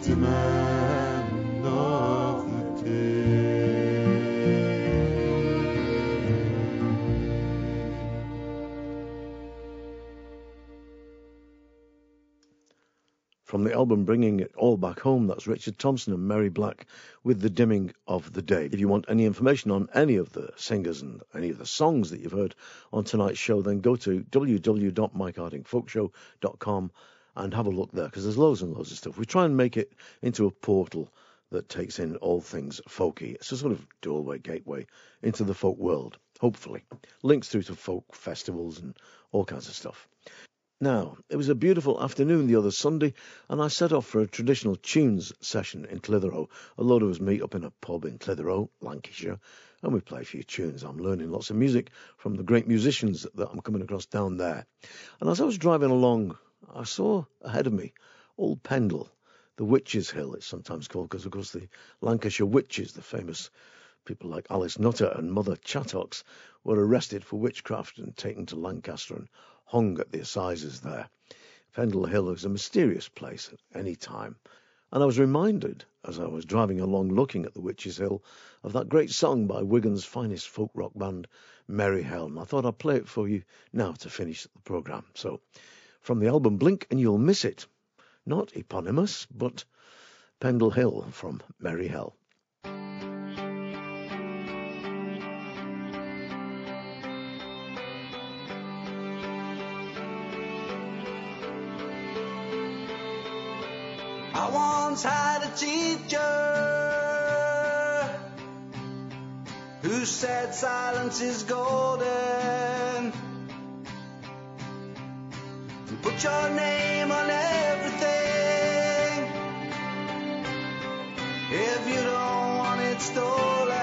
From the album Bringing It All Back Home, that's Richard Thompson and Mary Black with The Dimming of the Day. If you want any information on any of the singers and any of the songs that you've heard on tonight's show, then go to www.mikehardingfolkshow.com and have a look there because there's loads and loads of stuff. We try and make it into a portal that takes in all things folky. It's a sort of doorway, gateway into the folk world, hopefully. Links through to folk festivals and all kinds of stuff. Now, it was a beautiful afternoon the other Sunday, and I set off for a traditional tunes session in Clitheroe. A load of us meet up in a pub in Clitheroe, Lancashire, and we play a few tunes. I'm learning lots of music from the great musicians that I'm coming across down there. And as I was driving along, I saw ahead of me old Pendle, the Witches' Hill, it's sometimes called, because of course the Lancashire Witches, the famous people like Alice Nutter and Mother Chattox, were arrested for witchcraft and taken to Lancaster and hung at the assizes there. Pendle Hill is a mysterious place at any time. And I was reminded, as I was driving along looking at the Witches' Hill, of that great song by Wigan's finest folk rock band, Merry Hell. And I thought I'd play it for you now to finish the programme. So, from the album Blink and You'll Miss It, not eponymous, but Pendle Hill from Merry Hell. I once had a teacher who said silence is golden. Put your name on everything if you don't want it stolen.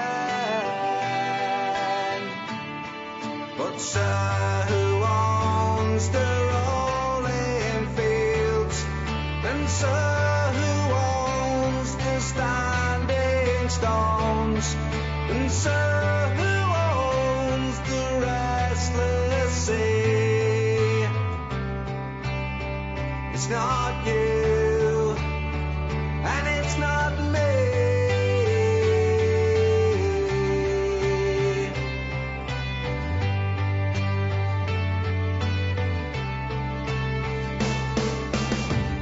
But sir, who owns the rolling fields? And sir, who owns the standing stones? And sir, It's not you, and it's not me.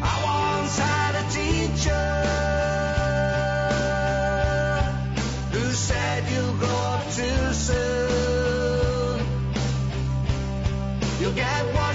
I once had a teacher who said you'll grow up too soon. You'll get washed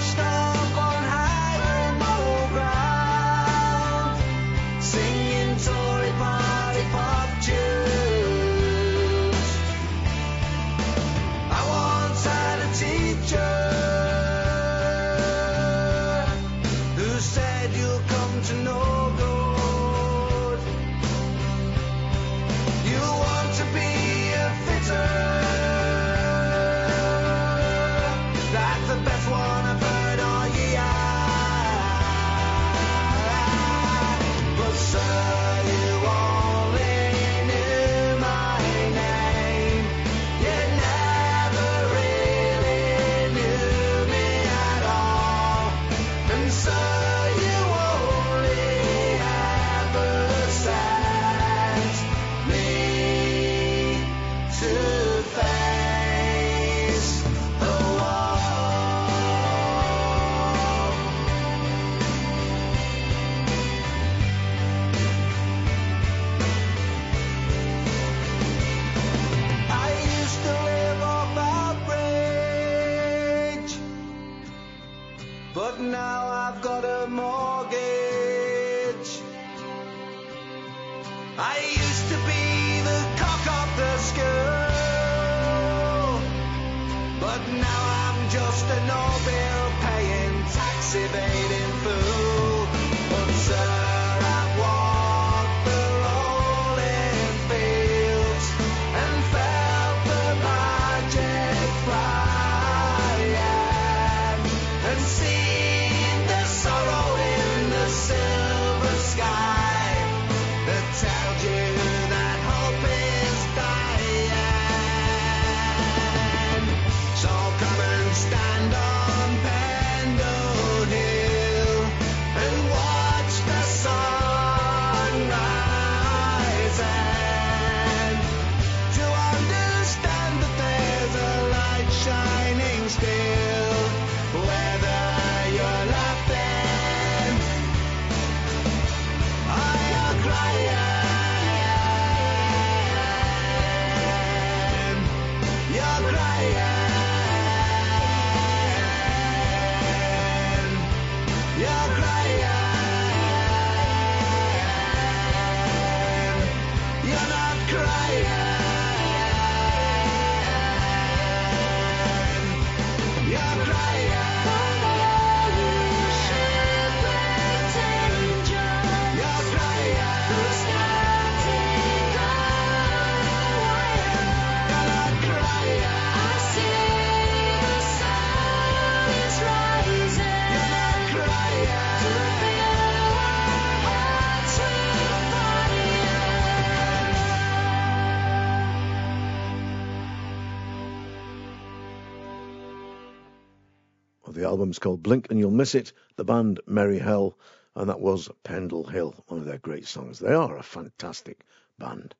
album's called Blink and You'll Miss It. The band Merry Hell, and that was Pendle Hill, one of their great songs. They are a fantastic band.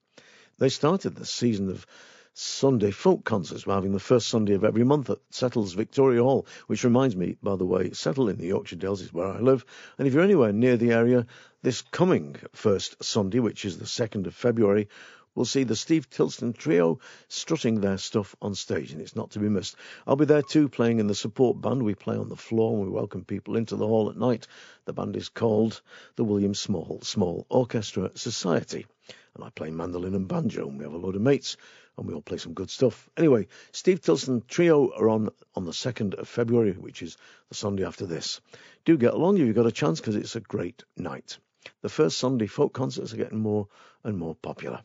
They started the season of Sunday folk concerts. We're having the first Sunday of every month at Settle's Victoria Hall, which reminds me, by the way, Settle in the Yorkshire Dales is where I live. And if you're anywhere near the area, this coming first Sunday, which is the 2nd of February, we'll see the Steve Tilston Trio strutting their stuff on stage, and it's not to be missed. I'll be there too, playing in the support band. We play on the floor and we welcome people into the hall at night. The band is called the William Small Small Orchestra Society, and I play mandolin and banjo, and we have a load of mates. And we all play some good stuff. Anyway, Steve Tilston Trio are on on the 2nd of February, which is the Sunday after this. Do get along if you've got a chance because it's a great night. The first Sunday folk concerts are getting more and more popular.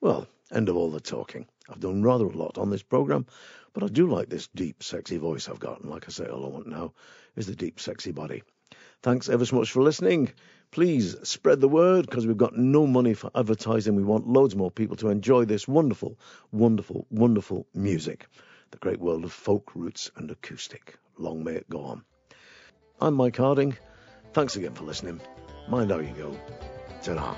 Well, end of all the talking. I've done rather a lot on this programme, but I do like this deep, sexy voice I've got. And like I say, all I want now is the deep, sexy body. Thanks ever so much for listening. Please spread the word because we've got no money for advertising. We want loads more people to enjoy this wonderful, wonderful, wonderful music. The great world of folk, roots, and acoustic. Long may it go on. I'm Mike Harding. Thanks again for listening. Mind how you go. ta